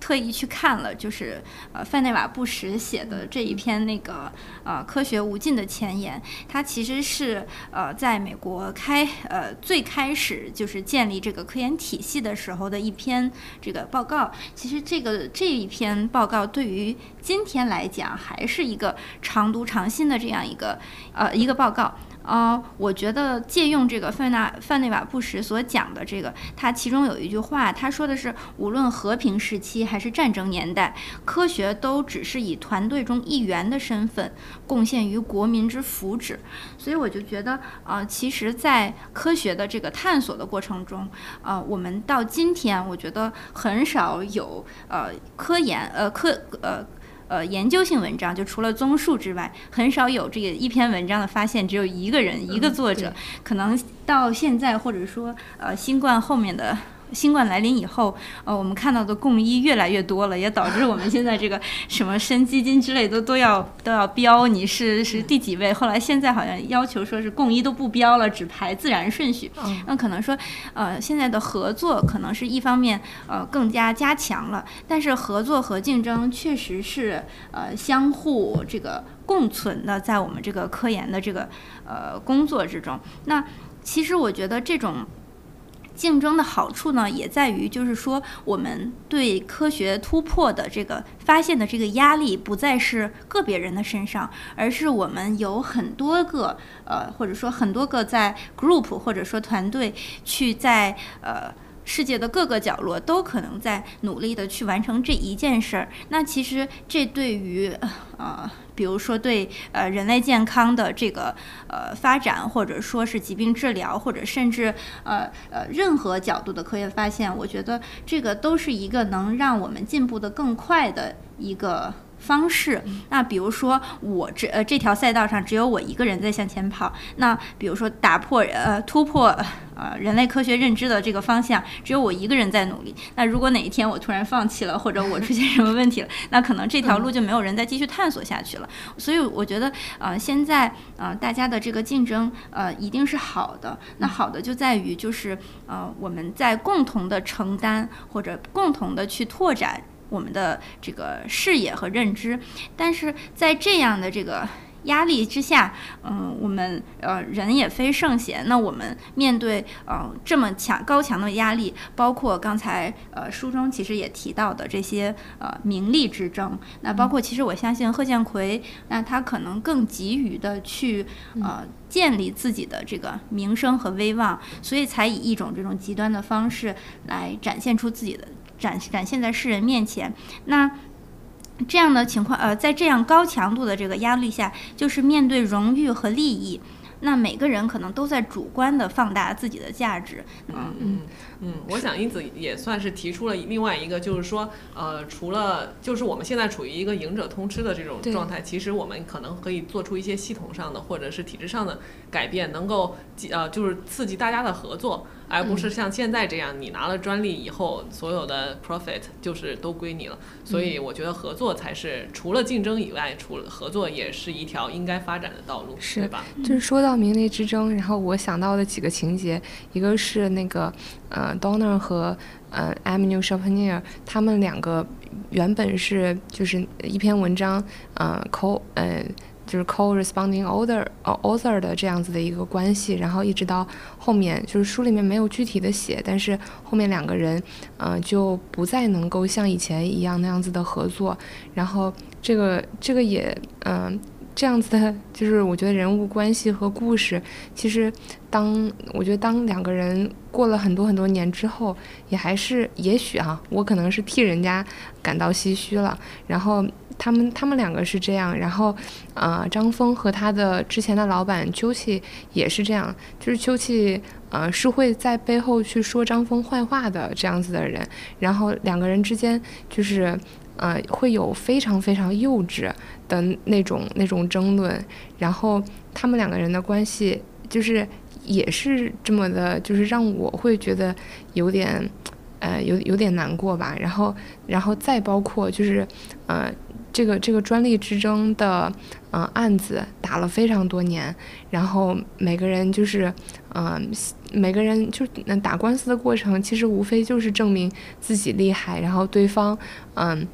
特意去看了，就是呃范内瓦布什写的这一篇那个呃科学无尽的前言，它其实是呃在美国开呃最开始就是建立这个科研体系的时候的一篇这个报告。其实这个这一篇报告对于今天来讲，还是一个常读常新的这样一个呃一个报告。啊，我觉得借用这个范纳范内瓦布什所讲的这个，他其中有一句话，他说的是，无论和平时期还是战争年代，科学都只是以团队中一员的身份贡献于国民之福祉。所以我就觉得，啊，其实，在科学的这个探索的过程中，啊，我们到今天，我觉得很少有呃科研呃科呃。呃，研究性文章就除了综述之外，很少有这个一篇文章的发现只有一个人一个作者，可能到现在或者说呃新冠后面的。新冠来临以后，呃，我们看到的共医越来越多了，也导致我们现在这个什么生基金之类的都要都要标你是是第几位。后来现在好像要求说是共医都不标了，只排自然顺序。那可能说，呃，现在的合作可能是一方面，呃，更加加强了。但是合作和竞争确实是呃相互这个共存的，在我们这个科研的这个呃工作之中。那其实我觉得这种。竞争的好处呢，也在于，就是说，我们对科学突破的这个发现的这个压力，不再是个别人的身上，而是我们有很多个，呃，或者说很多个在 group 或者说团队去在呃。世界的各个角落都可能在努力的去完成这一件事儿。那其实这对于呃，比如说对呃人类健康的这个呃发展，或者说是疾病治疗，或者甚至呃呃任何角度的科学发现，我觉得这个都是一个能让我们进步的更快的一个。方式，那比如说我这呃这条赛道上只有我一个人在向前跑，那比如说打破呃突破呃人类科学认知的这个方向，只有我一个人在努力。那如果哪一天我突然放弃了，或者我出现什么问题了，那可能这条路就没有人再继续探索下去了。所以我觉得呃现在呃大家的这个竞争呃一定是好的。那好的就在于就是呃我们在共同的承担或者共同的去拓展。我们的这个视野和认知，但是在这样的这个压力之下，嗯，我们呃人也非圣贤。那我们面对呃这么强高强的压力，包括刚才呃书中其实也提到的这些呃名利之争，那包括其实我相信贺建奎，那他可能更急于的去呃建立自己的这个名声和威望，所以才以一种这种极端的方式来展现出自己的展展现在世人面前。那这样的情况，呃，在这样高强度的这个压力下，就是面对荣誉和利益，那每个人可能都在主观的放大自己的价值。
嗯嗯嗯，我想因此也算是提出了另外一个，就是说，呃，除了就是我们现在处于一个赢者通吃的这种状态，其实我们可能可以做出一些系统上的或者是体制上的改变，能够呃就是刺激大家的合作。而不是像现在这样，你拿了专利以后，所有的 profit 就是都归你了。所以我觉得合作才是除了竞争以外，除了合作也是一条应该发展的道路，
是
吧？
就是说到名利之争，然后我想到的几个情节，一个是那个呃 Donner 和呃 a m a n u e l Chopinier，他们两个原本是就是一篇文章，呃 co 呃。就是 co-responding author author 的这样子的一个关系，然后一直到后面，就是书里面没有具体的写，但是后面两个人，呃，就不再能够像以前一样那样子的合作，然后这个这个也，嗯，这样子的，就是我觉得人物关系和故事，其实当我觉得当两个人过了很多很多年之后，也还是也许啊，我可能是替人家感到唏嘘了，然后。他们他们两个是这样，然后，呃，张峰和他的之前的老板邱气也是这样，就是邱气，呃，是会在背后去说张峰坏话的这样子的人，然后两个人之间就是，呃，会有非常非常幼稚的那种那种争论，然后他们两个人的关系就是也是这么的，就是让我会觉得有点，呃，有有点难过吧，然后，然后再包括就是，呃。这个这个专利之争的，嗯，案子打了非常多年，然后每个人就是，嗯，每个人就打官司的过程，其实无非就是证明自己厉害，然后对方，嗯。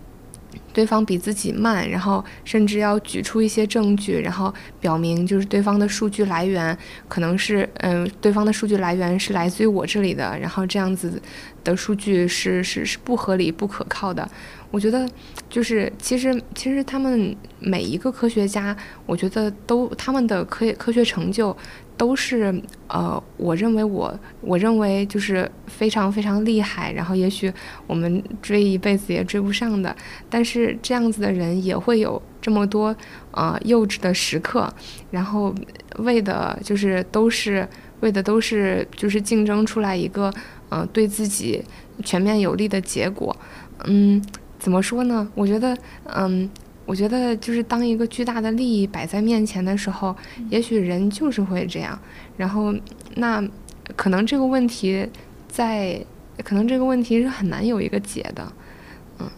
对方比自己慢，然后甚至要举出一些证据，然后表明就是对方的数据来源可能是，嗯，对方的数据来源是来自于我这里的，然后这样子的数据是是是不合理、不可靠的。我觉得就是其实其实他们每一个科学家，我觉得都他们的科科学成就。都是呃，我认为我我认为就是非常非常厉害，然后也许我们追一辈子也追不上的，但是这样子的人也会有这么多呃幼稚的时刻，然后为的就是都是为的都是就是竞争出来一个呃对自己全面有利的结果，嗯，怎么说呢？我觉得嗯。我觉得，就是当一个巨大的利益摆在面前的时候，也许人就是会这样。然后，那可能这个问题在，可能这个问题是很难有一个解的。嗯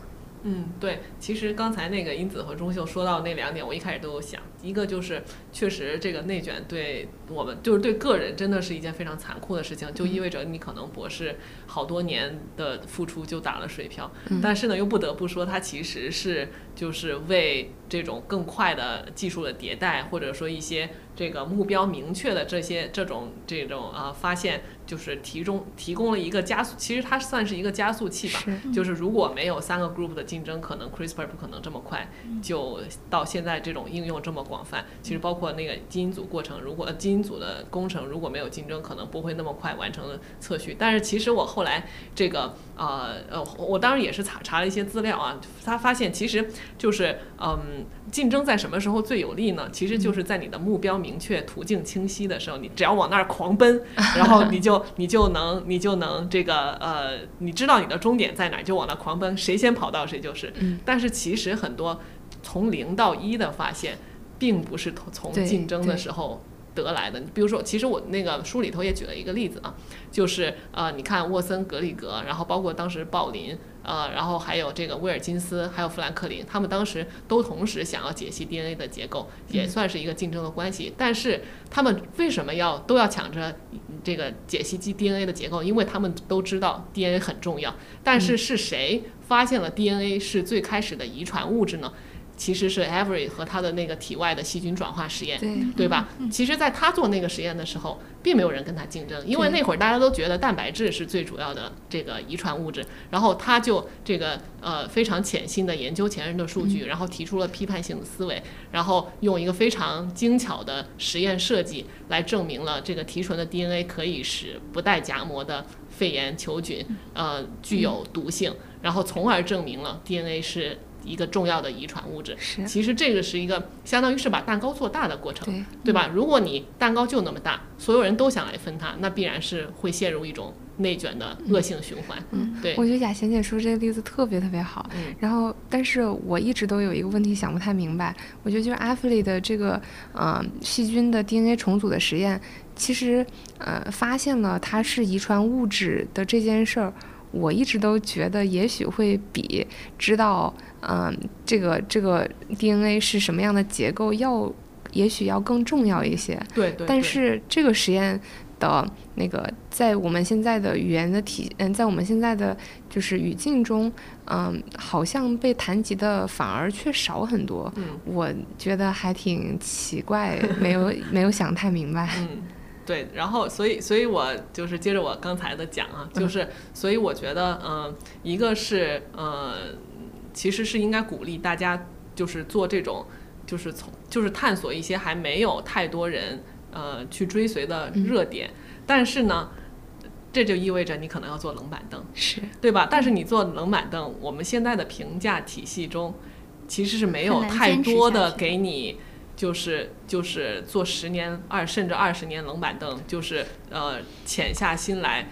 嗯，对。其实刚才那个英子和钟秀说到那两点，我一开始都有想。一个就是，确实这个内卷对我们，就是对个人，真的是一件非常残酷的事情，就意味着你可能博士好多年的付出就打了水漂。但是呢，又不得不说，它其实是就是为这种更快的技术的迭代，或者说一些这个目标明确的这些这种这种啊发现，就是提中提供了一个加速。其实它算是一个加速器吧。就是如果没有三个 group 的竞争，可能 CRISPR 不可能这么快就到现在这种应用这么。广泛，其实包括那个基因组过程，如果基因组的工程如果没有竞争，可能不会那么快完成了测序。但是其实我后来这个呃呃，我当然也是查查了一些资料啊，他发现其实就是嗯，竞争在什么时候最有利呢？其实就是在你的目标明确、途径清晰的时候，你只要往那儿狂奔，然后你就你就能你就能这个呃，你知道你的终点在哪，就往那狂奔，谁先跑到谁就是。但是其实很多从零到一的发现。并不是从竞争的时候得来的。你比如说，其实我那个书里头也举了一个例子啊，就是呃，你看沃森格里格，然后包括当时鲍林，呃，然后还有这个威尔金斯，还有富兰克林，他们当时都同时想要解析 DNA 的结构，也算是一个竞争的关系。但是他们为什么要都要抢着这个解析 DNA 的结构？因为他们都知道 DNA 很重要。但是是谁发现了 DNA 是最开始的遗传物质呢？其实是 Avery 和他的那个体外的细菌转化实验，
对
对吧？其实，在他做那个实验的时候，并没有人跟他竞争，因为那会儿大家都觉得蛋白质是最主要的这个遗传物质，然后他就这个呃非常潜心的研究前人的数据，然后提出了批判性的思维，然后用一个非常精巧的实验设计来证明了这个提纯的 DNA 可以使不带荚膜的肺炎球菌呃具有毒性，然后从而证明了 DNA 是。一个重要的遗传物质，
是
其实这个是一个相当于是把蛋糕做大的过程，
对
对吧？如果你蛋糕就那么大，所有人都想来分它，那必然是会陷入一种内卷的恶性循环。
嗯，
对
我觉得雅贤姐说这个例子特别特别好。
嗯
然后，但是我一直都有一个问题想不太明白，我觉得就是阿弗里的这个呃细菌的 DNA 重组的实验，其实呃发现了它是遗传物质的这件事儿。我一直都觉得，也许会比知道，嗯、这个这个 DNA 是什么样的结构要，也许要更重要一些。
对对，
但是这个实验的那个，在我们现在的语言的体，嗯，在我们现在的就是语境中，嗯，好像被谈及的反而却少很多。
嗯
我觉得还挺奇怪，没有没有想太明白。
嗯，对，然后所以所以我就是接着我刚才的讲啊，
嗯
就是所以我觉得，嗯、一个是呃，其实是应该鼓励大家就是做这种，就是从就是探索一些还没有太多人呃去追随的
嗯
热点，但是呢。这就意味着你可能要做冷板凳，
是，
对吧？但是你做冷板凳，我们现在的评价体系中，其实是没有太多的给你，就是就是坐十年二甚至二十年冷板凳，就是呃潜下心来，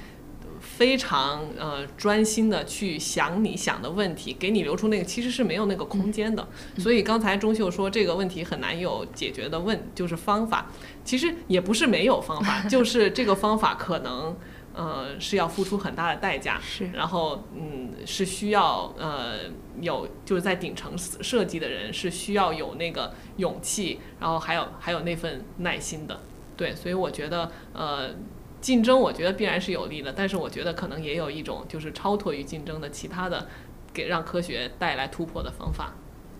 非常呃专心的去想你想的问题，给你留出那个其实是没有那个空间的。所以刚才钟秀说这个问题很难有解决的问，就是方法，其实也不是没有方法，就是这个方法可能。呃，是要付出很大的代价，
是
然后嗯，是需要呃有就是在顶层设计的人是需要有那个勇气，然后还有还有那份耐心的，对，所以我觉得呃竞争我觉得必然是有利的，但是我觉得可能也有一种就是超脱于竞争的其他的给让科学带来突破的方法。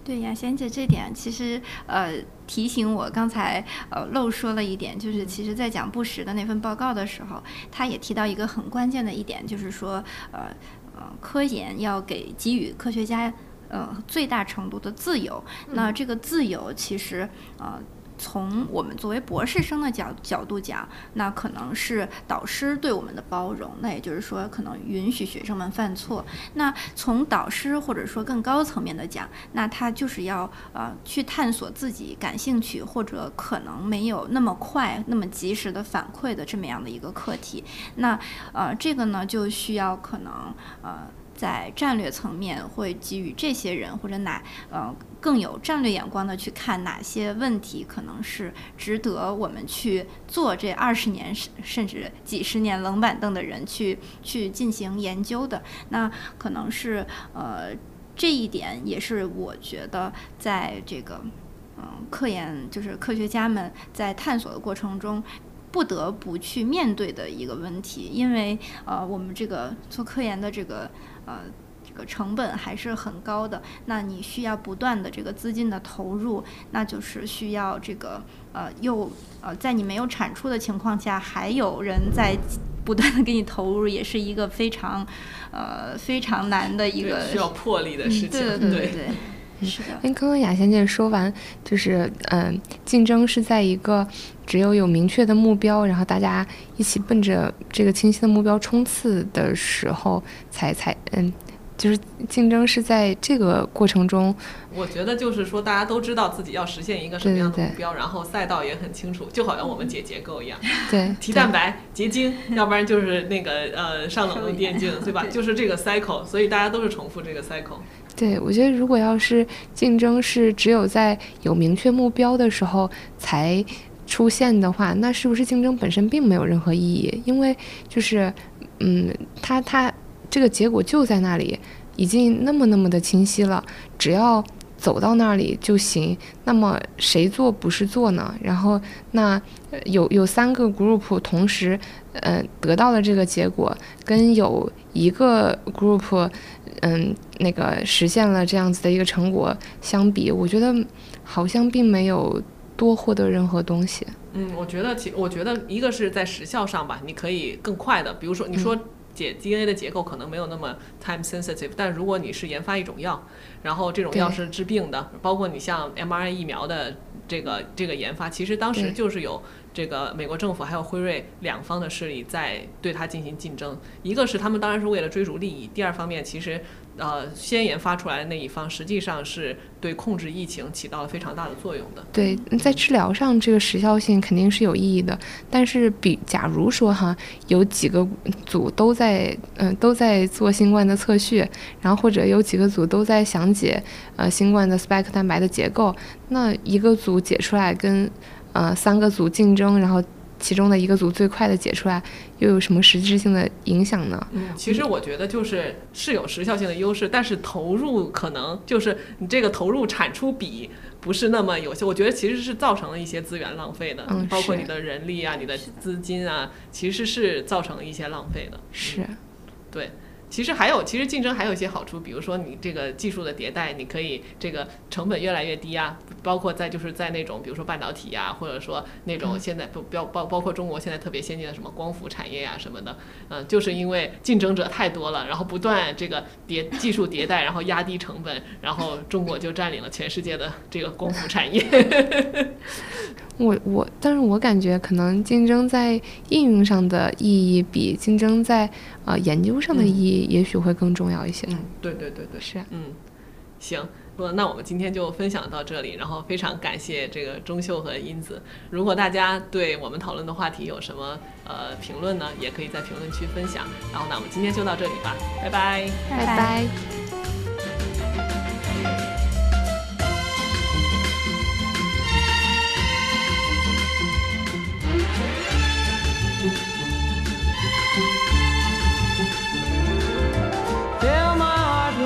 对呀，贤姐这点其实呃提醒我刚才呃漏说了一点，就是其实在讲布什的那份报告的时候，他也提到一个很关键的一点，就是说呃呃科研要给给予科学家呃最大程度的自由。那这个自由其实呃。从我们作为博士生的角角度讲，那可能是导师对我们的包容，那也就是说，可能允许学生们犯错。那从导师或者说更高层面的讲，那他就是要呃去探索自己感兴趣或者可能没有那么快、那么及时的反馈的这么样的一个课题。那呃这个呢就需要可能呃。在战略层面会给予这些人或者哪呃更有战略眼光的去看哪些问题可能是值得我们去做这二十年甚甚至几十年冷板凳的人去去进行研究的，那可能是呃这一点也是我觉得在这个嗯科研就是科学家们在探索的过程中。不得不去面对的一个问题，因为呃，我们这个做科研的这个呃这个成本还是很高的，那你需要不断的这个资金的投入，那就是需要这个呃又呃在你没有产出的情况下，还有人在不断的给你投入，也是一个非常呃非常难的一个
需要魄力的事情，
对对对对对，是的。
哎，刚刚雅贤姐说完，就是嗯，竞争是在一个只有有明确的目标，然后大家一起奔着这个清晰的目标冲刺的时候，才才嗯，就是竞争是在这个过程中，
我觉得就是说，大家都知道自己要实现一个什么样的
对对对
目标，然后赛道也很清楚，就好像我们解结构一样，
对，
提蛋白、结晶，要不然就是那个呃上冷冻电竞，对吧？
对
就是这个 cycle，所以大家都是重复这个 cycle。
对，我觉得如果要是竞争是只有在有明确目标的时候才出现的话，那是不是竞争本身并没有任何意义？因为就是，嗯，它它这个结果就在那里，已经那么那么的清晰了，只要走到那里就行。那么谁做不是做呢？然后那有有三个 group 同时，嗯，得到了这个结果，跟有一个 group，嗯，那个实现了这样子的一个成果相比，我觉得好像并没有多获得任何东西。
嗯，我觉得其我觉得一个是在时效上吧，你可以更快的，比如说你说解 DNA 的结构可能没有那么 time sensitive，但如果你是研发一种药，然后这种药是治病的，包括你像 mRNA 疫苗的这个这个研发，其实当时就是有这个美国政府还有辉瑞两方的势力在对它进行竞争，一个是他们当然是为了追逐利益，第二方面其实。呃，先研发出来的那一方，实际上是对控制疫情起到了非常大的作用的。
对，在治疗上，这个时效性肯定是有意义的。但是，比假如说哈，有几个组都在嗯都在做新冠的测序，然后或者有几个组都在详解呃新冠的 spike 蛋白的结构，那一个组解出来跟呃三个组竞争，然后。其中的一个组最快的解出来，又有什么实质性的影响呢？
嗯，其实我觉得就是是有时效性的优势，但是投入可能就是你这个投入产出比不是那么有效。我觉得其实是造成了一些资源浪费的，
嗯，
包括你的人力啊、你的资金啊，其实是造成了一些浪费的。
是，
对。其实还有，其实竞争还有一些好处，比如说你这个技术的迭代，你可以这个成本越来越低啊。包括在就是在那种比如说半导体呀，或者说那种现在不包包包括中国现在特别先进的什么光伏产业呀什么的，嗯，就是因为竞争者太多了，然后不断这个迭技术迭代，然后压低成本，然后中国就占领了全世界的这个光伏产业。
我我，但是我感觉可能竞争在应用上的意义比竞争在呃研究上的意义也许会更重要一些。
嗯，对对对对，
是。
嗯，行，那我们今天就分享到这里，然后非常感谢这个钟秀和英子。如果大家对我们讨论的话题有什么呃评论呢，也可以在评论区分享。然后那我们今天就到这里吧，拜拜，
拜拜。